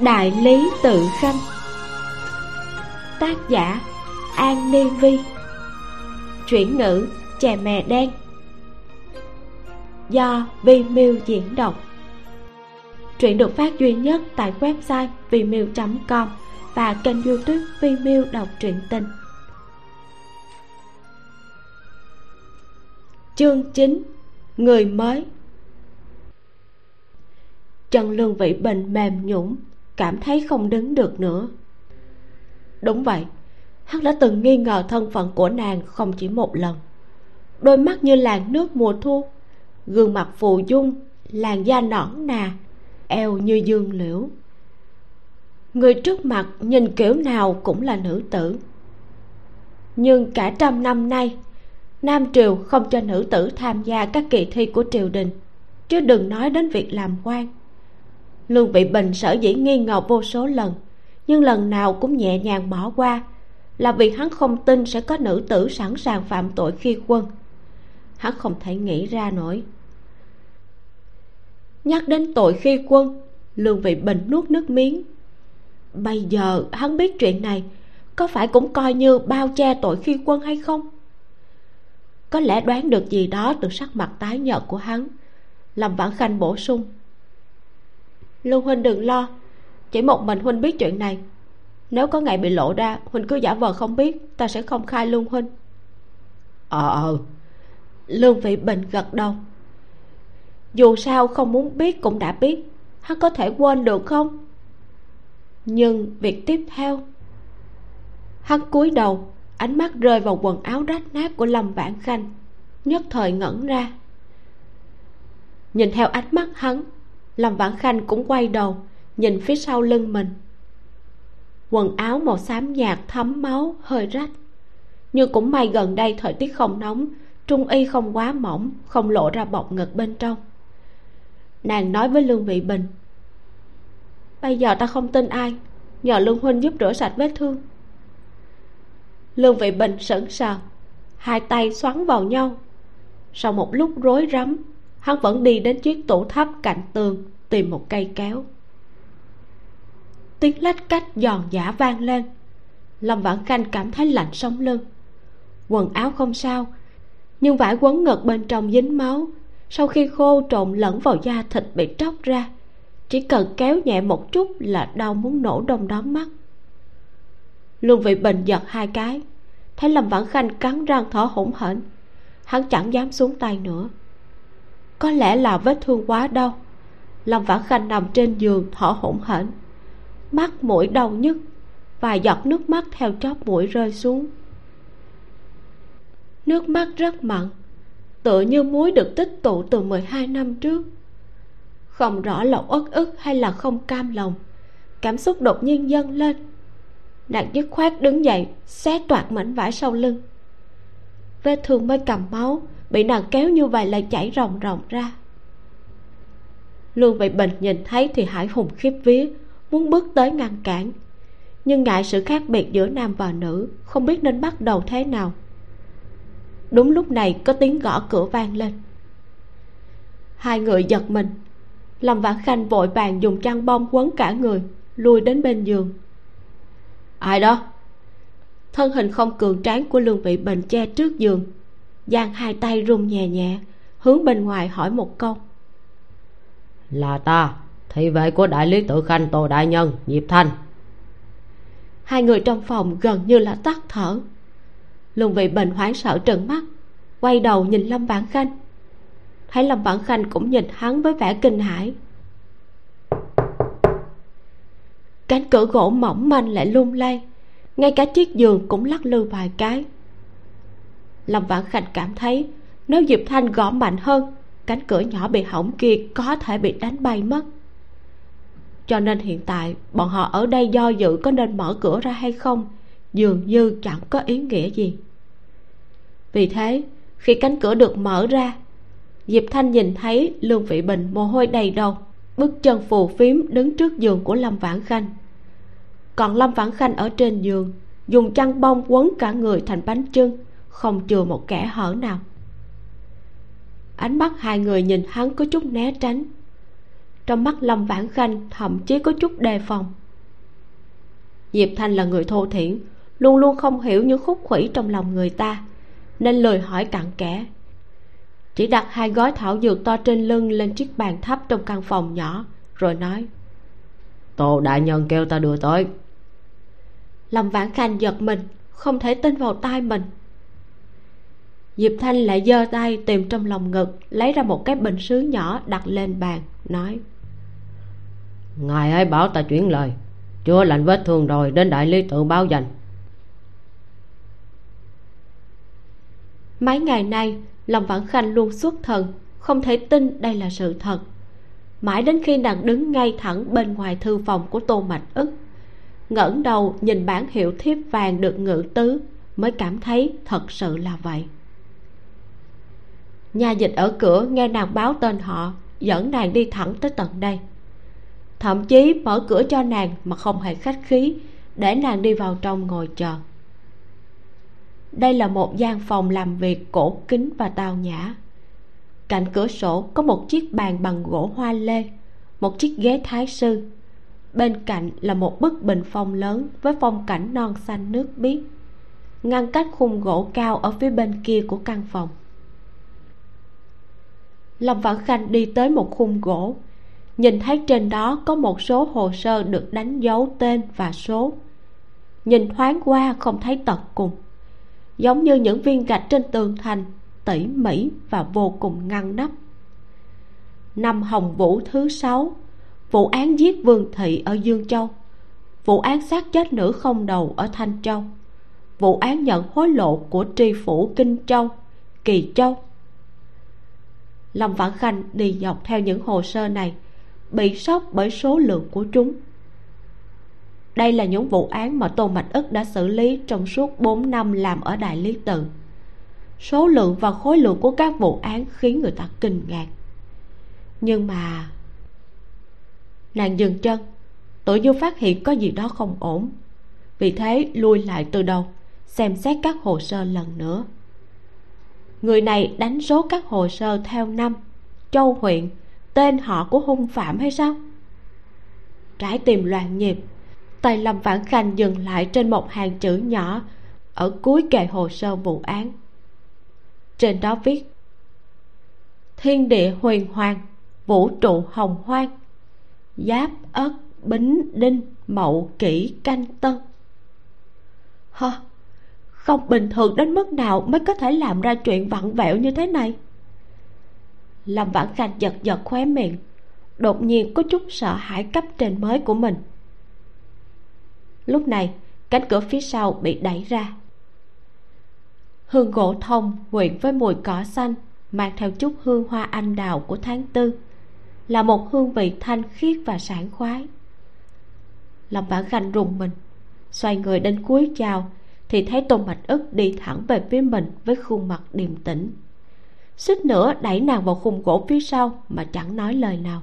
đại lý tự khanh. Tác giả an ni vi. Chuyển ngữ chè mè đen. Do vi miu diễn đọc. Truyện được phát duy nhất tại website vimeo com và kênh youtube vimeo đọc truyện tình. Chương 9 người mới. Chân lương Vĩ bình mềm nhũng cảm thấy không đứng được nữa. Đúng vậy, hắn đã từng nghi ngờ thân phận của nàng không chỉ một lần. Đôi mắt như làn nước mùa thu, gương mặt phù dung, làn da nõn nà, eo như dương liễu. Người trước mặt nhìn kiểu nào cũng là nữ tử. Nhưng cả trăm năm nay nam triều không cho nữ tử tham gia các kỳ thi của triều đình, chứ đừng nói đến việc làm quan. Lương vị bình sở dĩ nghi ngờ vô số lần, nhưng lần nào cũng nhẹ nhàng bỏ qua, là vì hắn không tin sẽ có nữ tử sẵn sàng phạm tội khi quân. Hắn không thể nghĩ ra nổi. Nhắc đến tội khi quân lương vị bình nuốt nước miếng. Bây giờ hắn biết chuyện này, có phải cũng coi như bao che tội khi quân hay không? Có lẽ đoán được gì đó từ sắc mặt tái nhợt của hắn. Lâm vãn khanh bổ sung. Lưu huynh đừng lo, chỉ một mình huynh biết chuyện này. Nếu có ngày bị lộ ra, huynh cứ giả vờ không biết, ta sẽ không khai lương huynh. Ờ ờ. Lương vị bình gật đầu. Dù sao không muốn biết cũng đã biết, hắn có thể quên được không? Nhưng việc tiếp theo, hắn cúi đầu ánh mắt rơi vào quần áo rách nát của lâm vãn khanh, nhất thời ngẩn ra. Nhìn theo ánh mắt hắn, lâm vãn khanh cũng quay đầu, nhìn phía sau lưng mình. Quần áo màu xám nhạt thấm máu, hơi rách. Nhưng cũng may gần đây thời tiết không nóng, trung y không quá mỏng, không lộ ra bọc ngực bên trong. Nàng nói với lương vị bình, bây giờ ta không tin ai, nhờ lương huynh giúp rửa sạch vết thương lương vị bình sững sờ. Hai tay xoắn vào nhau. Sau một lúc rối rắm, hắn vẫn đi đến chiếc tủ thấp cạnh tường, tìm một cây kéo. Tiếng lách cách giòn giả vang lên. Lâm vãn khanh cảm thấy lạnh sống lưng. Quần áo không sao, nhưng vải quấn ngực bên trong dính máu. Sau khi khô trộn lẫn vào da thịt bị tróc ra, chỉ cần kéo nhẹ một chút là đau muốn nổ đông đóm mắt lương vị bình giật hai cái. Thấy lâm vãn khanh cắn răng thở hổn hển. Hắn chẳng dám xuống tay nữa. Có lẽ là vết thương quá đau. Lâm vãn khanh nằm trên giường thở hổn hển. Mắt mũi đau nhức vài giọt nước mắt theo chóp mũi rơi xuống. Nước mắt rất mặn, tựa như muối được tích tụ từ 12 năm trước. Không rõ là uất ức hay là không cam lòng, cảm xúc đột nhiên dâng lên nàng dứt khoát đứng dậy, xé toạc mảnh vải sau lưng. Vết thương mới cầm máu, bị nàng kéo như vậy lại chảy ròng ròng ra. Luôn bị bình nhìn thấy thì hải hùng khiếp vía, muốn bước tới ngăn cản. Nhưng ngại sự khác biệt giữa nam và nữ, không biết nên bắt đầu thế nào. Đúng lúc này có tiếng gõ cửa vang lên. Hai người giật mình. Lâm vãn khanh vội vàng dùng chăn bông quấn cả người lui đến bên giường ai đó? Thân hình không cường tráng của lương vị bình che trước giường giang hai tay run nhẹ nhẹ hướng bên ngoài hỏi một câu. Là ta thị vệ của đại lý tự khanh tô đại nhân diệp thanh. Hai người trong phòng gần như là tắt thở. Lương vị bình hoảng sợ trừng mắt quay đầu nhìn lâm vãn khanh. Thấy lâm vãn khanh cũng nhìn hắn với vẻ kinh hãi cánh cửa gỗ mỏng manh lại lung lay. Ngay cả chiếc giường cũng lắc lư vài cái. Lâm vãn khanh cảm thấy, nếu diệp thanh gõ mạnh hơn, cánh cửa nhỏ bị hỏng kia có thể bị đánh bay mất. Cho nên hiện tại, bọn họ ở đây do dự có nên mở cửa ra hay không, dường như chẳng có ý nghĩa gì. Vì thế, khi cánh cửa được mở ra, diệp thanh nhìn thấy lương vị bình mồ hôi đầy đầu bước chân phù phiếm đứng trước giường của lâm vãn khanh. Còn lâm vãn khanh ở trên giường, dùng chăn bông quấn cả người thành bánh trưng, không chừa một kẻ hở nào. Ánh mắt hai người nhìn hắn có chút né tránh. Trong mắt lâm vãn khanh thậm chí có chút đề phòng. Diệp thanh là người thô thiển, luôn luôn không hiểu những khúc khuỷu trong lòng người ta, nên lời hỏi cặn kẽ chỉ đặt hai gói thảo dược to trên lưng lên chiếc bàn thấp trong căn phòng nhỏ rồi nói tô đại nhân kêu ta đưa tới. Lâm vãn khanh giật mình không thể tin vào tai mình. Diệp thanh lại giơ tay tìm trong lòng ngực lấy ra một cái bình sứ nhỏ đặt lên bàn nói ngài ấy bảo ta chuyển lời chưa lành vết thương rồi đến đại lý tự báo dành mấy ngày nay lòng vãn khanh luôn xuất thần, không thể tin đây là sự thật. Mãi đến khi nàng đứng ngay thẳng bên ngoài thư phòng của tô mạch ức, ngẩng đầu nhìn bản hiệu thiếp vàng được ngự tứ, mới cảm thấy thật sự là vậy. Nhà dịch ở cửa nghe nàng báo tên họ, dẫn nàng đi thẳng tới tận đây. Thậm chí mở cửa cho nàng mà không hề khách khí, để nàng đi vào trong ngồi chờ đây là một gian phòng làm việc cổ kính và tao nhã. Cạnh cửa sổ có một chiếc bàn bằng gỗ hoa lê, một chiếc ghế thái sư. Bên cạnh là một bức bình phong lớn với phong cảnh non xanh nước biếc, ngăn cách khung gỗ cao ở phía bên kia của căn phòng. Lâm vãn khanh đi tới một khung gỗ, nhìn thấy trên đó có một số hồ sơ được đánh dấu tên và số. Nhìn thoáng qua không thấy tận cùng giống như những viên gạch trên tường thành, tỉ mỉ và vô cùng ngăn nắp. Năm hồng vũ thứ sáu, vụ án giết vương thị ở dương châu. Vụ án sát chết nữ không đầu ở thanh châu. Vụ án nhận hối lộ của tri phủ kinh châu, kỳ châu. Lâm vãn khanh đi dọc theo những hồ sơ này, bị sốc bởi số lượng của chúng đây là những vụ án mà tô mạch ức đã xử lý trong suốt 4 năm làm ở đại lý tự. Số lượng và khối lượng của các vụ án khiến người ta kinh ngạc. Nhưng mà nàng dừng chân. Tự như phát hiện có gì đó không ổn. Vì thế lui lại từ đầu, xem xét các hồ sơ lần nữa. Người này đánh số các hồ sơ theo năm, châu huyện, tên họ của hung phạm hay sao? Trái tim loạn nhịp tay lâm vãn khanh dừng lại trên một hàng chữ nhỏ ở cuối kệ hồ sơ vụ án. Trên đó viết, thiên địa huyền hoàng, vũ trụ hồng hoang, giáp ất bính đinh mậu kỷ canh tân. Hơ, không bình thường đến mức nào mới có thể làm ra chuyện vặn vẹo như thế này. Lâm vãn khanh giật giật khóe miệng, đột nhiên có chút sợ hãi cấp trên mới của mình lúc này, cánh cửa phía sau bị đẩy ra. Hương gỗ thông quyện với mùi cỏ xanh, mang theo chút hương hoa anh đào của tháng tư, là một hương vị thanh khiết và sảng khoái. Lâm vãn khanh rùng mình, xoay người đến cuối chào, thì thấy tôn mạch ức đi thẳng về phía mình với khuôn mặt điềm tĩnh. Suýt nữa đẩy nàng vào khung gỗ phía sau mà chẳng nói lời nào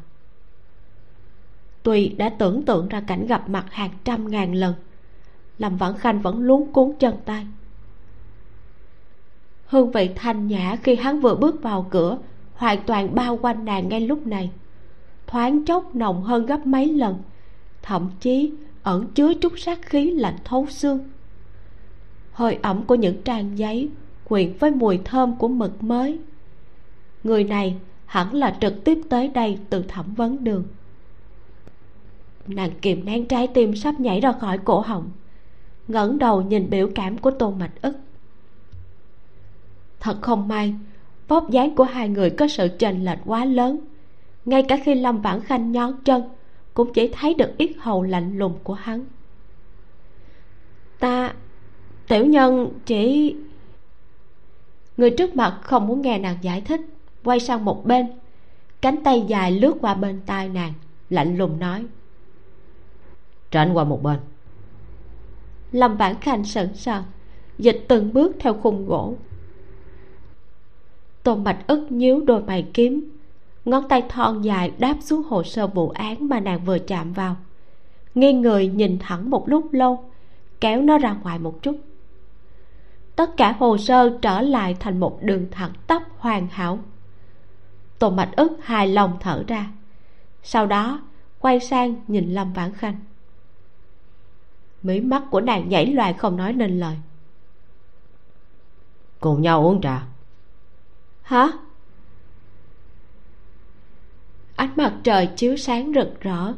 tuy đã tưởng tượng ra cảnh gặp mặt hàng trăm ngàn lần, lâm vãn khanh vẫn luống cuốn chân tay. Hương vị thanh nhã khi hắn vừa bước vào cửa, hoàn toàn bao quanh nàng ngay lúc này. Thoáng chốc nồng hơn gấp mấy lần, thậm chí ẩn chứa chút sát khí lạnh thấu xương. Hơi ẩm của những trang giấy quyện với mùi thơm của mực mới. Người này hẳn là trực tiếp tới đây từ thẩm vấn đường nàng kìm nén trái tim sắp nhảy ra khỏi cổ họng, ngẩng đầu nhìn biểu cảm của tô mạch ức. Thật không may, vóc dáng của hai người có sự chênh lệch quá lớn. Ngay cả khi lâm vãn khanh nhón chân, cũng chỉ thấy được ít hầu lạnh lùng của hắn. Ta, tiểu nhân chỉ người trước mặt không muốn nghe nàng giải thích, quay sang một bên, cánh tay dài lướt qua bên tai nàng, lạnh lùng nói tránh qua một bên. Lâm vãn khanh sững sờ, dịch từng bước theo khung gỗ. Tôn mạch ức nhíu đôi mày kiếm, ngón tay thon dài đáp xuống hồ sơ vụ án mà nàng vừa chạm vào. Nghiêng người nhìn thẳng một lúc lâu, kéo nó ra ngoài một chút. Tất cả hồ sơ trở lại thành một đường thẳng tắp hoàn hảo. Tôn mạch ức hài lòng thở ra, sau đó quay sang nhìn lâm vãn khanh mí mắt của nàng nhảy loạn không nói nên lời. Cùng nhau uống trà. Hả? Ánh mặt trời chiếu sáng rực rỡ.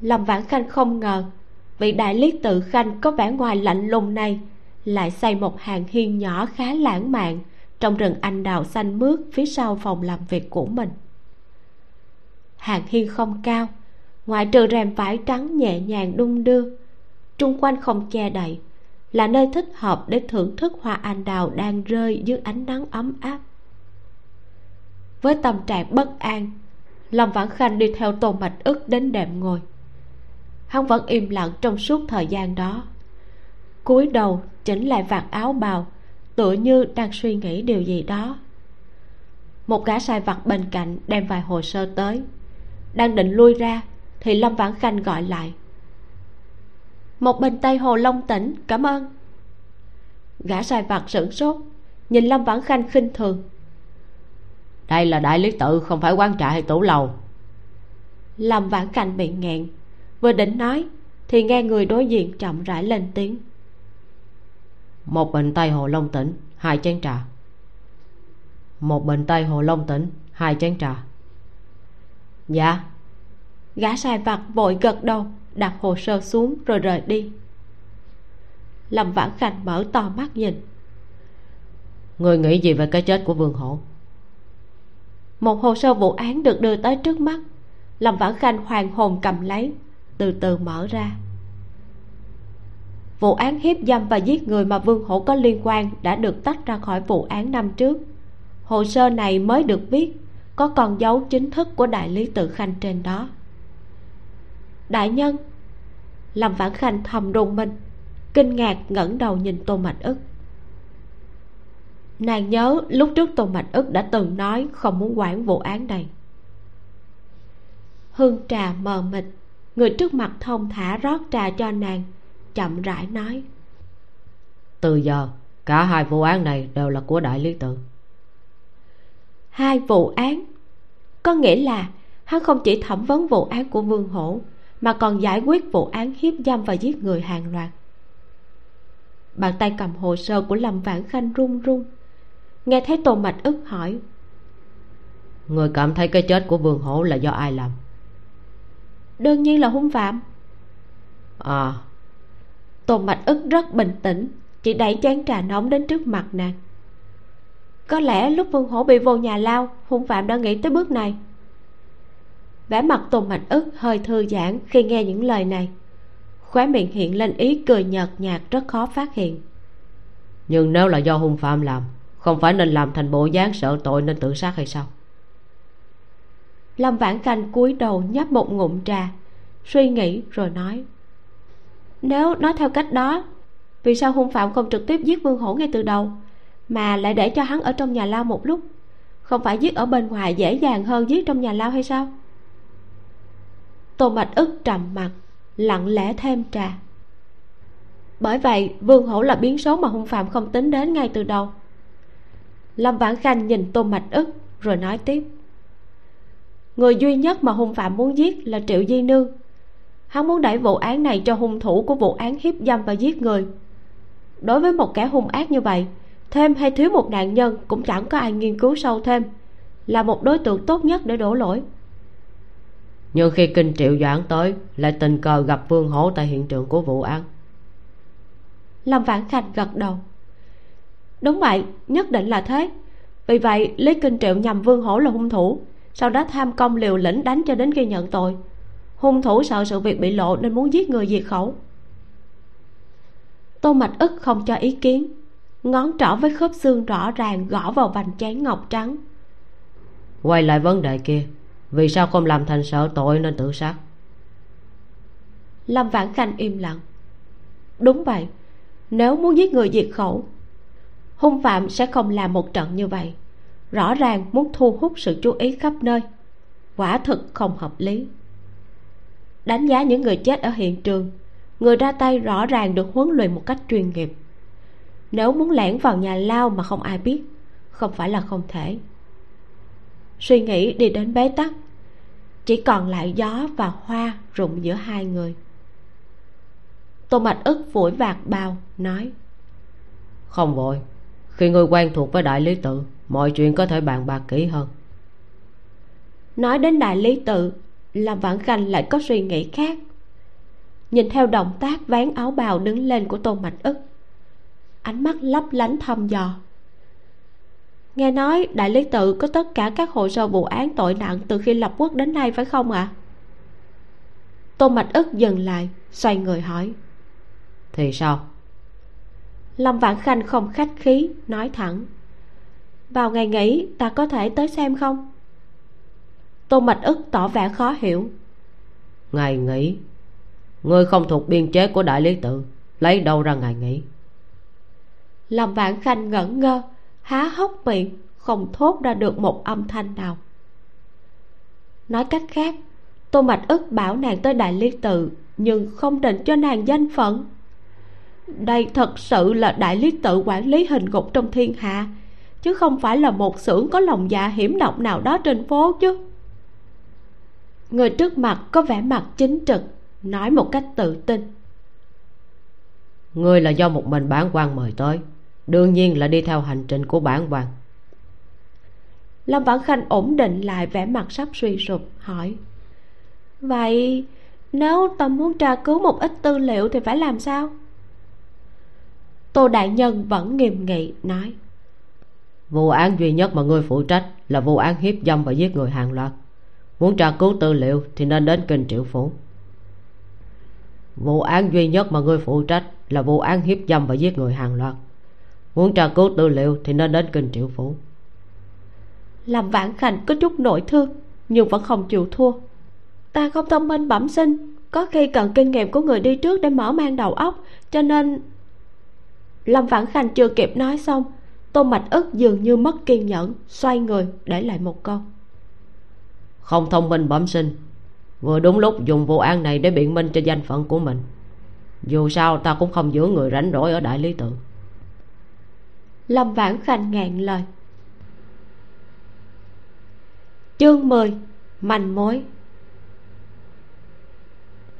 Lâm vãn khanh không ngờ vị đại lý tự khanh có vẻ ngoài lạnh lùng này lại xây một hàng hiên nhỏ khá lãng mạn trong rừng anh đào xanh mướt phía sau phòng làm việc của mình. Hàng hiên không cao ngoại trừ rèm vải trắng nhẹ nhàng đung đưa trung quanh không che đậy, là nơi thích hợp để thưởng thức hoa anh đào đang rơi dưới ánh nắng ấm áp. Với tâm trạng bất an, lâm vãn khanh đi theo tôn mạch ức đến đệm ngồi. Hắn vẫn im lặng trong suốt thời gian đó. Cúi đầu chỉnh lại vạt áo bào, tựa như đang suy nghĩ điều gì đó. Một gã sai vặt bên cạnh đem vài hồ sơ tới. Đang định lui ra, thì lâm vãn khanh gọi lại một bình tây hồ long tỉnh cảm ơn. Gã sai vặt sửng sốt nhìn lâm vãn khanh khinh thường. Đây là đại lý tự không phải quán trà hay tủ lầu. Lâm vãn khanh bị nghẹn vừa định nói thì nghe người đối diện chậm rãi lên tiếng. Một bình tây hồ long tỉnh hai chén trà. Một bình tây hồ long tỉnh hai chén trà. Dạ. Gã sai vặt vội gật đầu đặt hồ sơ xuống rồi rời đi. Lâm vãn khanh mở to mắt nhìn. Người nghĩ gì về cái chết của vương hổ? Một hồ sơ vụ án được đưa tới trước mắt lâm vãn khanh hoàng hồn cầm lấy từ từ mở ra. Vụ án hiếp dâm và giết người mà vương hổ có liên quan đã được tách ra khỏi vụ án năm trước. Hồ sơ này mới được biết có con dấu chính thức của đại lý tự khanh trên đó đại nhân. Lâm vãn khanh thầm rùng mình kinh ngạc ngẩng đầu nhìn tô mạch ức. Nàng nhớ lúc trước tô mạch ức đã từng nói không muốn quản vụ án này. Hương trà mờ mịt người trước mặt thông thả rót trà cho nàng chậm rãi nói. Từ giờ cả hai vụ án này đều là của đại lý tự. Hai vụ án? Có nghĩa là hắn không chỉ thẩm vấn vụ án của vương hổ mà còn giải quyết vụ án hiếp dâm và giết người hàng loạt. Bàn tay cầm hồ sơ của lâm vãn khanh run run. Nghe thấy tô mạch ức hỏi. Người cảm thấy cái chết của vương hổ là do ai làm? Đương nhiên là hung phạm. À. Tô mạch ức rất bình tĩnh chỉ đẩy chén trà nóng đến trước mặt nàng. Có lẽ lúc vương hổ bị vô nhà lao hung phạm đã nghĩ tới bước này vẻ mặt tôn mạch ức hơi thư giãn khi nghe những lời này. Khóe miệng hiện lên ý cười nhợt nhạt rất khó phát hiện. Nhưng nếu là do hung phạm làm không phải nên làm thành bộ dáng sợ tội nên tự sát hay sao? Lâm vãn khanh cúi đầu nhấp một ngụm trà suy nghĩ rồi nói nếu nói theo cách đó vì sao hung phạm không trực tiếp giết vương hổ ngay từ đầu mà lại để cho hắn ở trong nhà lao một lúc? Không phải giết ở bên ngoài dễ dàng hơn giết trong nhà lao hay sao tô mạch ức trầm mặt, lặng lẽ thêm trà. Bởi vậy, vương hổ là biến số mà hung phạm không tính đến ngay từ đầu. Lâm vãn khanh nhìn tô mạch ức, rồi nói tiếp. Người duy nhất mà hung phạm muốn giết là triệu di nương. Hắn muốn đẩy vụ án này cho hung thủ của vụ án hiếp dâm và giết người. Đối với một kẻ hung ác như vậy, thêm hay thiếu một nạn nhân cũng chẳng có ai nghiên cứu sâu thêm, là một đối tượng tốt nhất để đổ lỗi nhưng khi kinh triệu doãn tới lại tình cờ gặp vương hổ tại hiện trường của vụ án. Lâm vãn khanh gật đầu. Đúng vậy nhất định là thế. Vì vậy lý kinh triệu nhằm vương hổ là hung thủ sau đó tham công liều lĩnh đánh cho đến khi nhận tội. Hung thủ sợ sự việc bị lộ nên muốn giết người diệt khẩu. Tô mạch ức không cho ý kiến ngón trỏ với khớp xương rõ ràng gõ vào vành chén ngọc trắng. Quay lại vấn đề kia vì sao không làm thành sợ tội nên tự sát? Lâm vãn khanh im lặng. Đúng vậy, nếu muốn giết người diệt khẩu, hung phạm sẽ không làm một trận như vậy. Rõ ràng muốn thu hút sự chú ý khắp nơi, quả thực không hợp lý. Đánh giá những người chết ở hiện trường, người ra tay rõ ràng được huấn luyện một cách chuyên nghiệp. Nếu muốn lẻn vào nhà lao mà không ai biết, không phải là không thể suy nghĩ đi đến bế tắc. Chỉ còn lại gió và hoa rụng giữa hai người. Tô mạch ức phủi vạt bào nói không vội. Khi ngươi quen thuộc với đại lý tự mọi chuyện có thể bàn bạc kỹ hơn. Nói đến đại lý tự làm vãn khanh lại có suy nghĩ khác. Nhìn theo động tác ván áo bào đứng lên của tô mạch ức ánh mắt lấp lánh thăm dò nghe nói đại lý tự có tất cả các hồ sơ vụ án tội nặng từ khi lập quốc đến nay phải không ạ? À? tô mạch ức dừng lại xoay người hỏi. Thì sao? Lâm vãn khanh không khách khí nói thẳng. Vào ngày nghỉ ta có thể tới xem không? Tô mạch ức tỏ vẻ khó hiểu. Ngày nghỉ? Ngươi không thuộc biên chế của đại lý tự lấy đâu ra ngày nghỉ? Lâm vãn khanh ngẩn ngơ há hốc miệng, không thốt ra được một âm thanh nào. Nói cách khác, tô mạch ức bảo nàng tới đại lý tự, nhưng không định cho nàng danh phận. Đây thật sự là đại lý tự quản lý hình ngục trong thiên hạ, chứ không phải là một xưởng có lòng dạ hiểm độc nào đó trên phố chứ. Người trước mặt có vẻ mặt chính trực, nói một cách tự tin. Ngươi là do một mình bản quan mời tới đương nhiên là đi theo hành trình của bản quan lâm vãn khanh ổn định lại vẻ mặt sắp suy sụp hỏi vậy nếu ta muốn tra cứu một ít tư liệu thì phải làm sao? Tô đại nhân vẫn nghiêm nghị nói vụ án duy nhất mà ngươi phụ trách là vụ án hiếp dâm và giết người hàng loạt. Muốn tra cứu tư liệu thì nên đến kinh triệu phủ. Vụ án duy nhất mà ngươi phụ trách là vụ án hiếp dâm và giết người hàng loạt muốn tra cứu tư liệu thì nên đến kinh triệu phủ. Làm vãn khanh có chút nội thương nhưng vẫn không chịu thua. Ta không thông minh bẩm sinh có khi cần kinh nghiệm của người đi trước để mở mang đầu óc cho nên lâm vãn khanh chưa kịp nói xong tô mạch ức dường như mất kiên nhẫn xoay người để lại một câu. Không thông minh bẩm sinh vừa đúng lúc dùng vụ án này để biện minh cho danh phận của mình. Dù sao ta cũng không giữ người rảnh rỗi ở đại lý tự lâm vãn khanh ngạn lời. Chương 10 manh mối.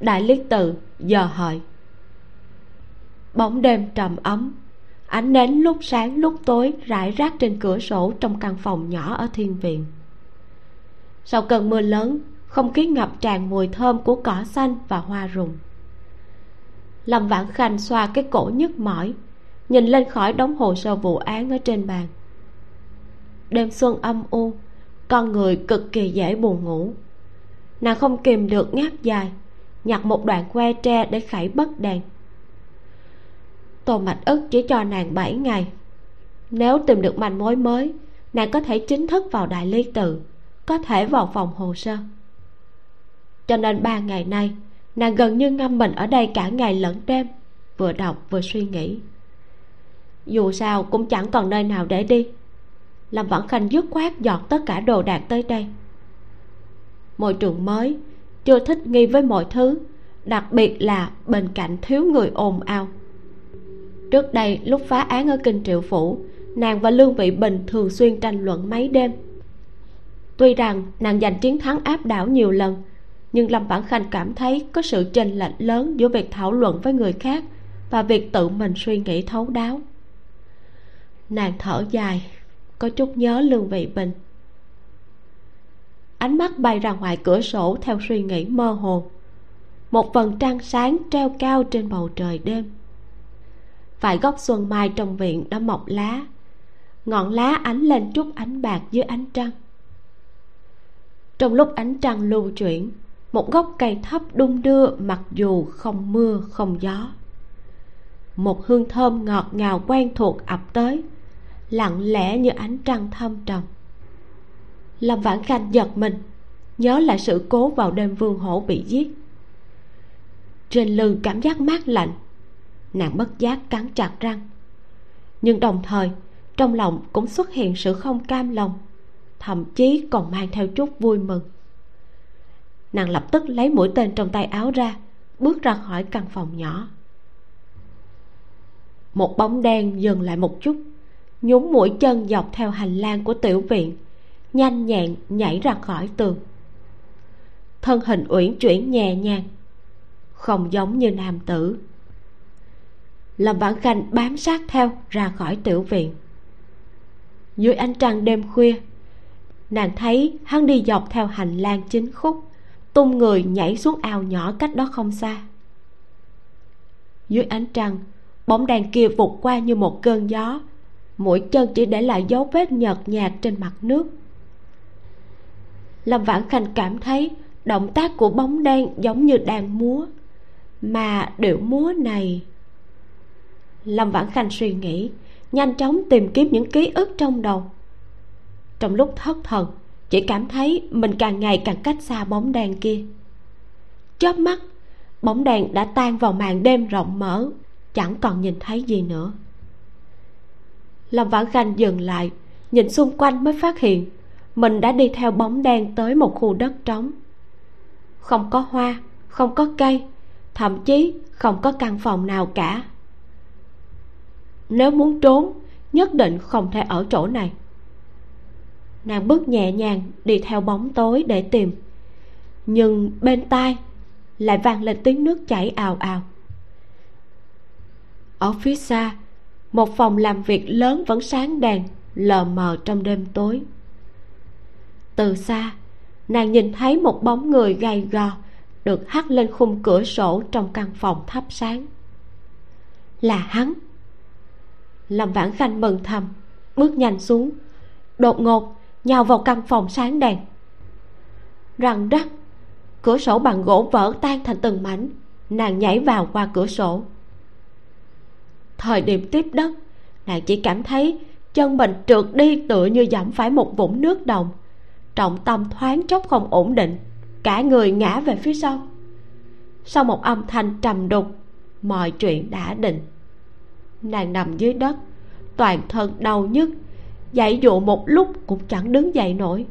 Đại lý tự giờ hợi. Bóng đêm trầm ấm, ánh nến lúc sáng lúc tối rải rác trên cửa sổ trong căn phòng nhỏ ở thiên viện. Sau cơn mưa lớn, không khí ngập tràn mùi thơm của cỏ xanh và hoa rụng. Lâm vãn khanh xoa cái cổ nhức mỏi nhìn lên khỏi đống hồ sơ vụ án ở trên bàn. Đêm xuân âm u, con người cực kỳ dễ buồn ngủ. Nàng không kìm được ngáp dài, nhặt một đoạn que tre để khải bất đèn. Tô mạch ức chỉ cho nàng 7 ngày. Nếu tìm được manh mối mới, nàng có thể chính thức vào đại lý tự, có thể vào phòng hồ sơ. Cho nên ba ngày nay, nàng gần như ngâm mình ở đây cả ngày lẫn đêm, vừa đọc vừa suy nghĩ dù sao cũng chẳng còn nơi nào để đi. Lâm vãn khanh dứt khoát dọn tất cả đồ đạc tới đây. Môi trường mới, chưa thích nghi với mọi thứ, đặc biệt là bên cạnh thiếu người ồn ào. Trước đây, lúc phá án ở kinh triệu phủ, nàng và lương vị bình thường xuyên tranh luận mấy đêm. Tuy rằng nàng giành chiến thắng áp đảo nhiều lần, nhưng lâm vãn khanh cảm thấy có sự chênh lệch lớn giữa việc thảo luận với người khác và việc tự mình suy nghĩ thấu đáo nàng thở dài, có chút nhớ lương vị bình. Ánh mắt bay ra ngoài cửa sổ theo suy nghĩ mơ hồ. Một vầng trăng sáng treo cao trên bầu trời đêm. Vài gốc xuân mai trong viện đã mọc lá. Ngọn lá ánh lên chút ánh bạc dưới ánh trăng. Trong lúc ánh trăng lưu chuyển, một gốc cây thấp đung đưa mặc dù không mưa, không gió. Một hương thơm ngọt ngào quen thuộc ập tới lặng lẽ như ánh trăng thâm trầm. Lâm vãn khanh giật mình, nhớ lại sự cố vào đêm vương hổ bị giết. Trên lưng cảm giác mát lạnh, nàng bất giác cắn chặt răng. Nhưng đồng thời, trong lòng cũng xuất hiện sự không cam lòng, thậm chí còn mang theo chút vui mừng. Nàng lập tức lấy mũi tên trong tay áo ra, bước ra khỏi căn phòng nhỏ. Một bóng đen dừng lại một chút nhún mũi chân dọc theo hành lang của tiểu viện, nhanh nhẹn nhảy ra khỏi tường. Thân hình uyển chuyển nhẹ nhàng, không giống như nam tử. Lâm vãn khanh bám sát theo ra khỏi tiểu viện. Dưới ánh trăng đêm khuya, nàng thấy hắn đi dọc theo hành lang chính khúc, tung người nhảy xuống ao nhỏ cách đó không xa. Dưới ánh trăng, bóng đèn kia vụt qua như một cơn gió mũi chân chỉ để lại dấu vết nhợt nhạt trên mặt nước. Lâm vãn khanh cảm thấy động tác của bóng đen giống như đang múa, mà điệu múa này. Lâm vãn khanh suy nghĩ, nhanh chóng tìm kiếm những ký ức trong đầu. Trong lúc thất thần, chỉ cảm thấy mình càng ngày càng cách xa bóng đèn kia. Chớp mắt, bóng đèn đã tan vào màn đêm rộng mở, chẳng còn nhìn thấy gì nữa lâm vãn khanh dừng lại, nhìn xung quanh mới phát hiện mình đã đi theo bóng đen tới một khu đất trống. Không có hoa, không có cây, thậm chí không có căn phòng nào cả. Nếu muốn trốn, nhất định không thể ở chỗ này. Nàng bước nhẹ nhàng đi theo bóng tối để tìm, nhưng bên tai lại vang lên tiếng nước chảy ào ào. Ở phía xa một phòng làm việc lớn vẫn sáng đèn, lờ mờ trong đêm tối. Từ xa, nàng nhìn thấy một bóng người gầy gò được hắt lên khung cửa sổ trong căn phòng thắp sáng. Là hắn. Lâm vãn khanh mừng thầm, bước nhanh xuống. Đột ngột, nhào vào căn phòng sáng đèn. Răng rắc, cửa sổ bằng gỗ vỡ tan thành từng mảnh, nàng nhảy vào qua cửa sổ thời điểm tiếp đất, nàng chỉ cảm thấy chân mình trượt đi tựa như dẫm phải một vũng nước đồng. Trọng tâm thoáng chốc không ổn định, cả người ngã về phía sau. Sau một âm thanh trầm đục, mọi chuyện đã định. Nàng nằm dưới đất, toàn thân đau nhức, dãy dụ một lúc cũng chẳng đứng dậy nổi.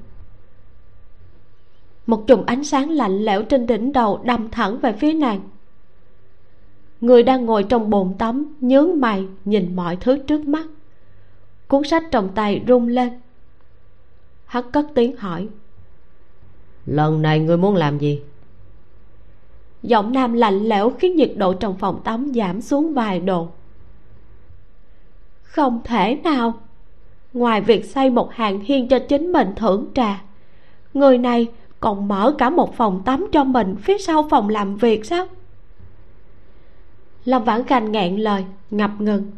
Một chùm ánh sáng lạnh lẽo trên đỉnh đầu đâm thẳng về phía nàng người đang ngồi trong bồn tắm nhướng mày nhìn mọi thứ trước mắt. Cuốn sách trong tay rung lên. Hắn cất tiếng hỏi. Lần này ngươi muốn làm gì? Giọng nam lạnh lẽo khiến nhiệt độ trong phòng tắm giảm xuống vài độ. Không thể nào. Ngoài việc xây một hàng hiên cho chính mình thưởng trà người này còn mở cả một phòng tắm cho mình phía sau phòng làm việc sao lâm vãn khanh nghẹn lời ngập ngừng.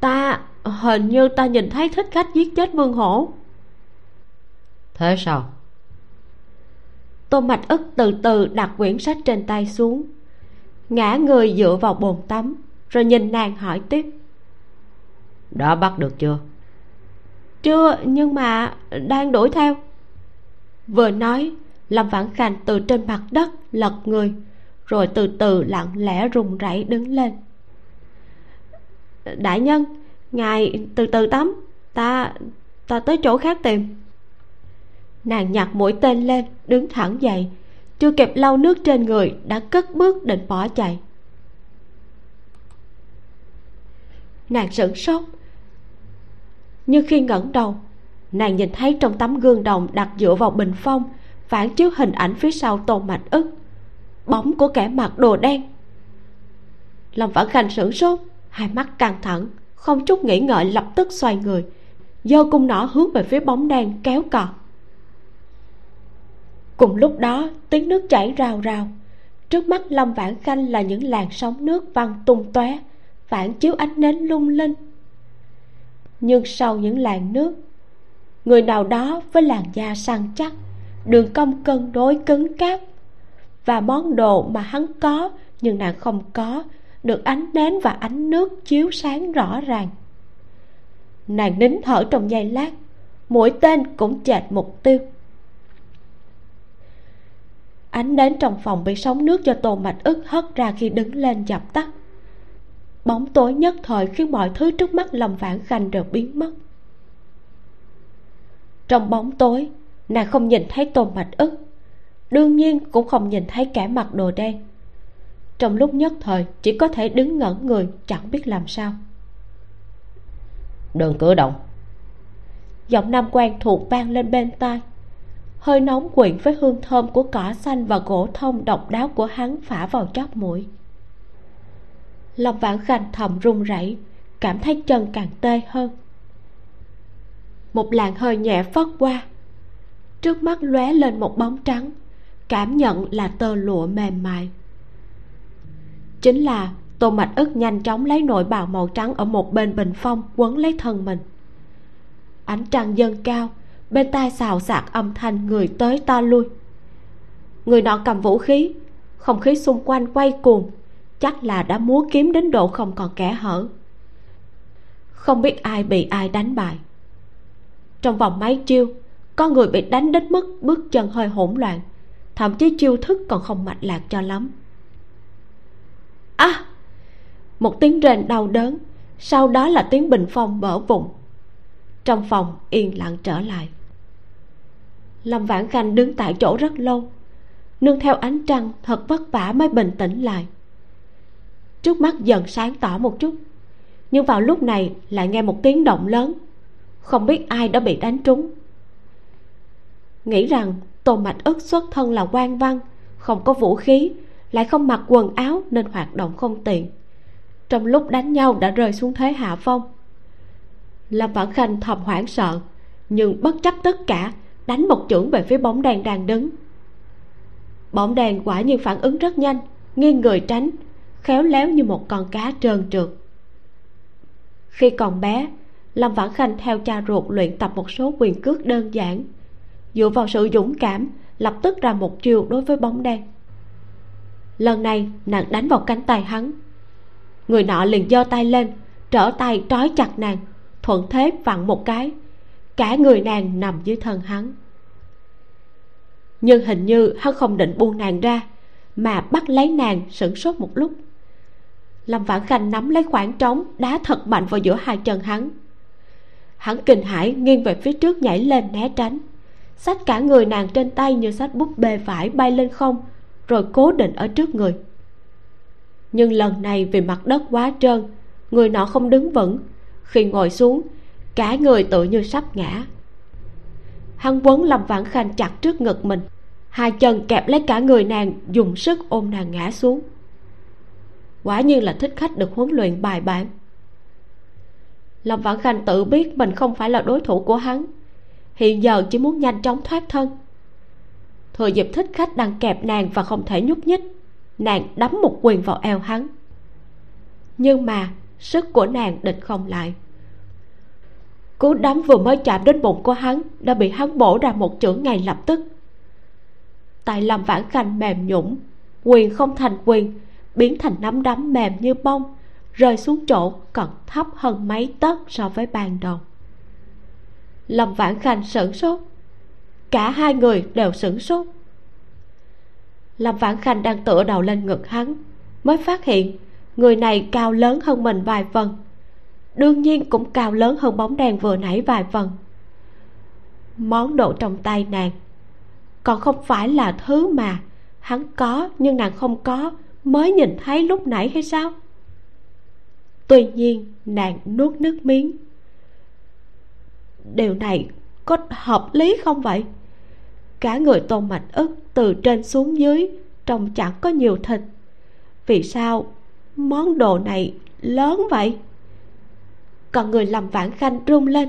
Ta hình như ta nhìn thấy thích khách giết chết vương hổ. Thế sao? Tô mạch ức từ từ đặt quyển sách trên tay xuống ngã người dựa vào bồn tắm rồi nhìn nàng hỏi tiếp. Đã bắt được chưa? Chưa nhưng mà đang đuổi theo. Vừa nói lâm vãn khanh từ trên mặt đất lật người rồi từ từ lặng lẽ run rẩy đứng lên. Đại nhân, ngài từ từ tắm, ta ta tới chỗ khác tìm. Nàng nhặt mũi tên lên, đứng thẳng dậy, chưa kịp lau nước trên người, đã cất bước định bỏ chạy. Nàng sửng sốt, nhưng khi ngẩng đầu, nàng nhìn thấy trong tấm gương đồng đặt dựa vào bình phong, phản chiếu hình ảnh phía sau tôn mạch ức bóng của kẻ mặc đồ đen. Lâm vãn khanh sửng sốt, hai mắt căng thẳng, không chút nghĩ ngợi, lập tức xoay người, giơ cung nỏ hướng về phía bóng đen kéo cò. Cùng lúc đó, tiếng nước chảy rào rào. Trước mắt lâm vãn khanh là những làn sóng nước văng tung tóe, phản chiếu ánh nến lung linh. Nhưng sau những làn nước, người nào đó với làn da săn chắc, đường cong cân đối cứng cáp và món đồ mà hắn có, nhưng nàng không có. Được ánh nến và ánh nước chiếu sáng rõ ràng. Nàng nín thở trong giây lát. Mũi tên cũng chệch mục tiêu. Ánh đến trong phòng bị sóng nước cho tô mạch ức hất ra khi đứng lên dập tắt. Bóng tối nhất thời khiến mọi thứ trước mắt lâm vãn khanh đều biến mất. Trong bóng tối, nàng không nhìn thấy tô mạch ức đương nhiên cũng không nhìn thấy kẻ mặc đồ đen. Trong lúc nhất thời chỉ có thể đứng ngẩn người chẳng biết làm sao. Đừng cử động. Giọng nam quen thuộc vang lên bên tai. Hơi nóng quyện với hương thơm của cỏ xanh và gỗ thông độc đáo của hắn phả vào chóp mũi. Lâm vãn khanh thầm run rẩy cảm thấy chân càng tê hơn. Một làn hơi nhẹ phất qua. Trước mắt lóe lên một bóng trắng cảm nhận là tơ lụa mềm mại. Chính là, tô mạch ức nhanh chóng lấy nội bào màu trắng ở một bên bình phong quấn lấy thân mình. Ánh trăng dâng cao, bên tai xào xạc âm thanh người tới ta lui. Người nọ cầm vũ khí, không khí xung quanh quay cuồng, chắc là đã múa kiếm đến độ không còn kẻ hở. Không biết ai bị ai đánh bại. Trong vòng mấy chiêu, có người bị đánh đến mức bước chân hơi hỗn loạn thậm chí chiêu thức còn không mạch lạc cho lắm. À một tiếng rền đau đớn, sau đó là tiếng bình phong bở vụn trong phòng yên lặng trở lại. Lâm vãn khanh đứng tại chỗ rất lâu, nương theo ánh trăng thật vất vả mới bình tĩnh lại. Trước mắt dần sáng tỏ một chút, nhưng vào lúc này lại nghe một tiếng động lớn. Không biết ai đã bị đánh trúng. Nghĩ rằng tô mạch ức xuất thân là quan văn, không có vũ khí, lại không mặc quần áo nên hoạt động không tiện. Trong lúc đánh nhau đã rơi xuống thế hạ phong. Lâm vãn khanh thầm hoảng sợ, nhưng bất chấp tất cả, đánh một chưởng về phía bóng đèn đang đứng. Bóng đèn quả nhiên phản ứng rất nhanh, nghiêng người tránh, khéo léo như một con cá trơn trượt. Khi còn bé, lâm vãn khanh theo cha ruột luyện tập một số quyền cước đơn giản dựa vào sự dũng cảm, lập tức ra một chiều đối với bóng đen. Lần này, nàng đánh vào cánh tay hắn. Người nọ liền giơ tay lên, trở tay trói chặt nàng, thuận thế vặn một cái. Cả người nàng nằm dưới thân hắn. Nhưng hình như hắn không định buông nàng ra, mà bắt lấy nàng sửng sốt một lúc. Lâm vãn khanh nắm lấy khoảng trống đá thật mạnh vào giữa hai chân hắn. Hắn kinh hãi nghiêng về phía trước nhảy lên né tránh sách cả người nàng trên tay như sách búp bê phải bay lên không, rồi cố định ở trước người. Nhưng lần này vì mặt đất quá trơn, người nọ không đứng vững. Khi ngồi xuống, cả người tự như sắp ngã. Hắn quấn lâm vãn khanh chặt trước ngực mình, hai chân kẹp lấy cả người nàng, dùng sức ôm nàng ngã xuống. Quả nhiên là thích khách được huấn luyện bài bản. Lâm vãn khanh tự biết mình không phải là đối thủ của hắn hiện giờ chỉ muốn nhanh chóng thoát thân. Thừa dịp thích khách đang kẹp nàng và không thể nhúc nhích, nàng đấm một quyền vào eo hắn. Nhưng mà sức của nàng địch không lại. Cú đấm vừa mới chạm đến bụng của hắn đã bị hắn bổ ra một chưởng ngay lập tức. Tại lâm vãn khanh mềm nhũng quyền không thành quyền, biến thành nắm đấm mềm như bông, rơi xuống chỗ còn thấp hơn mấy tấc so với ban đầu lâm vãn khanh sửng sốt. Cả hai người đều sửng sốt. Lâm vãn khanh đang tựa đầu lên ngực hắn, mới phát hiện người này cao lớn hơn mình vài phần. Đương nhiên cũng cao lớn hơn bóng đèn vừa nãy vài phần. Món đồ trong tay nàng, còn không phải là thứ mà hắn có nhưng nàng không có, mới nhìn thấy lúc nãy hay sao? Tuy nhiên, nàng nuốt nước miếng điều này có hợp lý không vậy? Cả người tôn mạch ức từ trên xuống dưới trông chẳng có nhiều thịt. Vì sao món đồ này lớn vậy? Còn người làm vãn khanh rung lên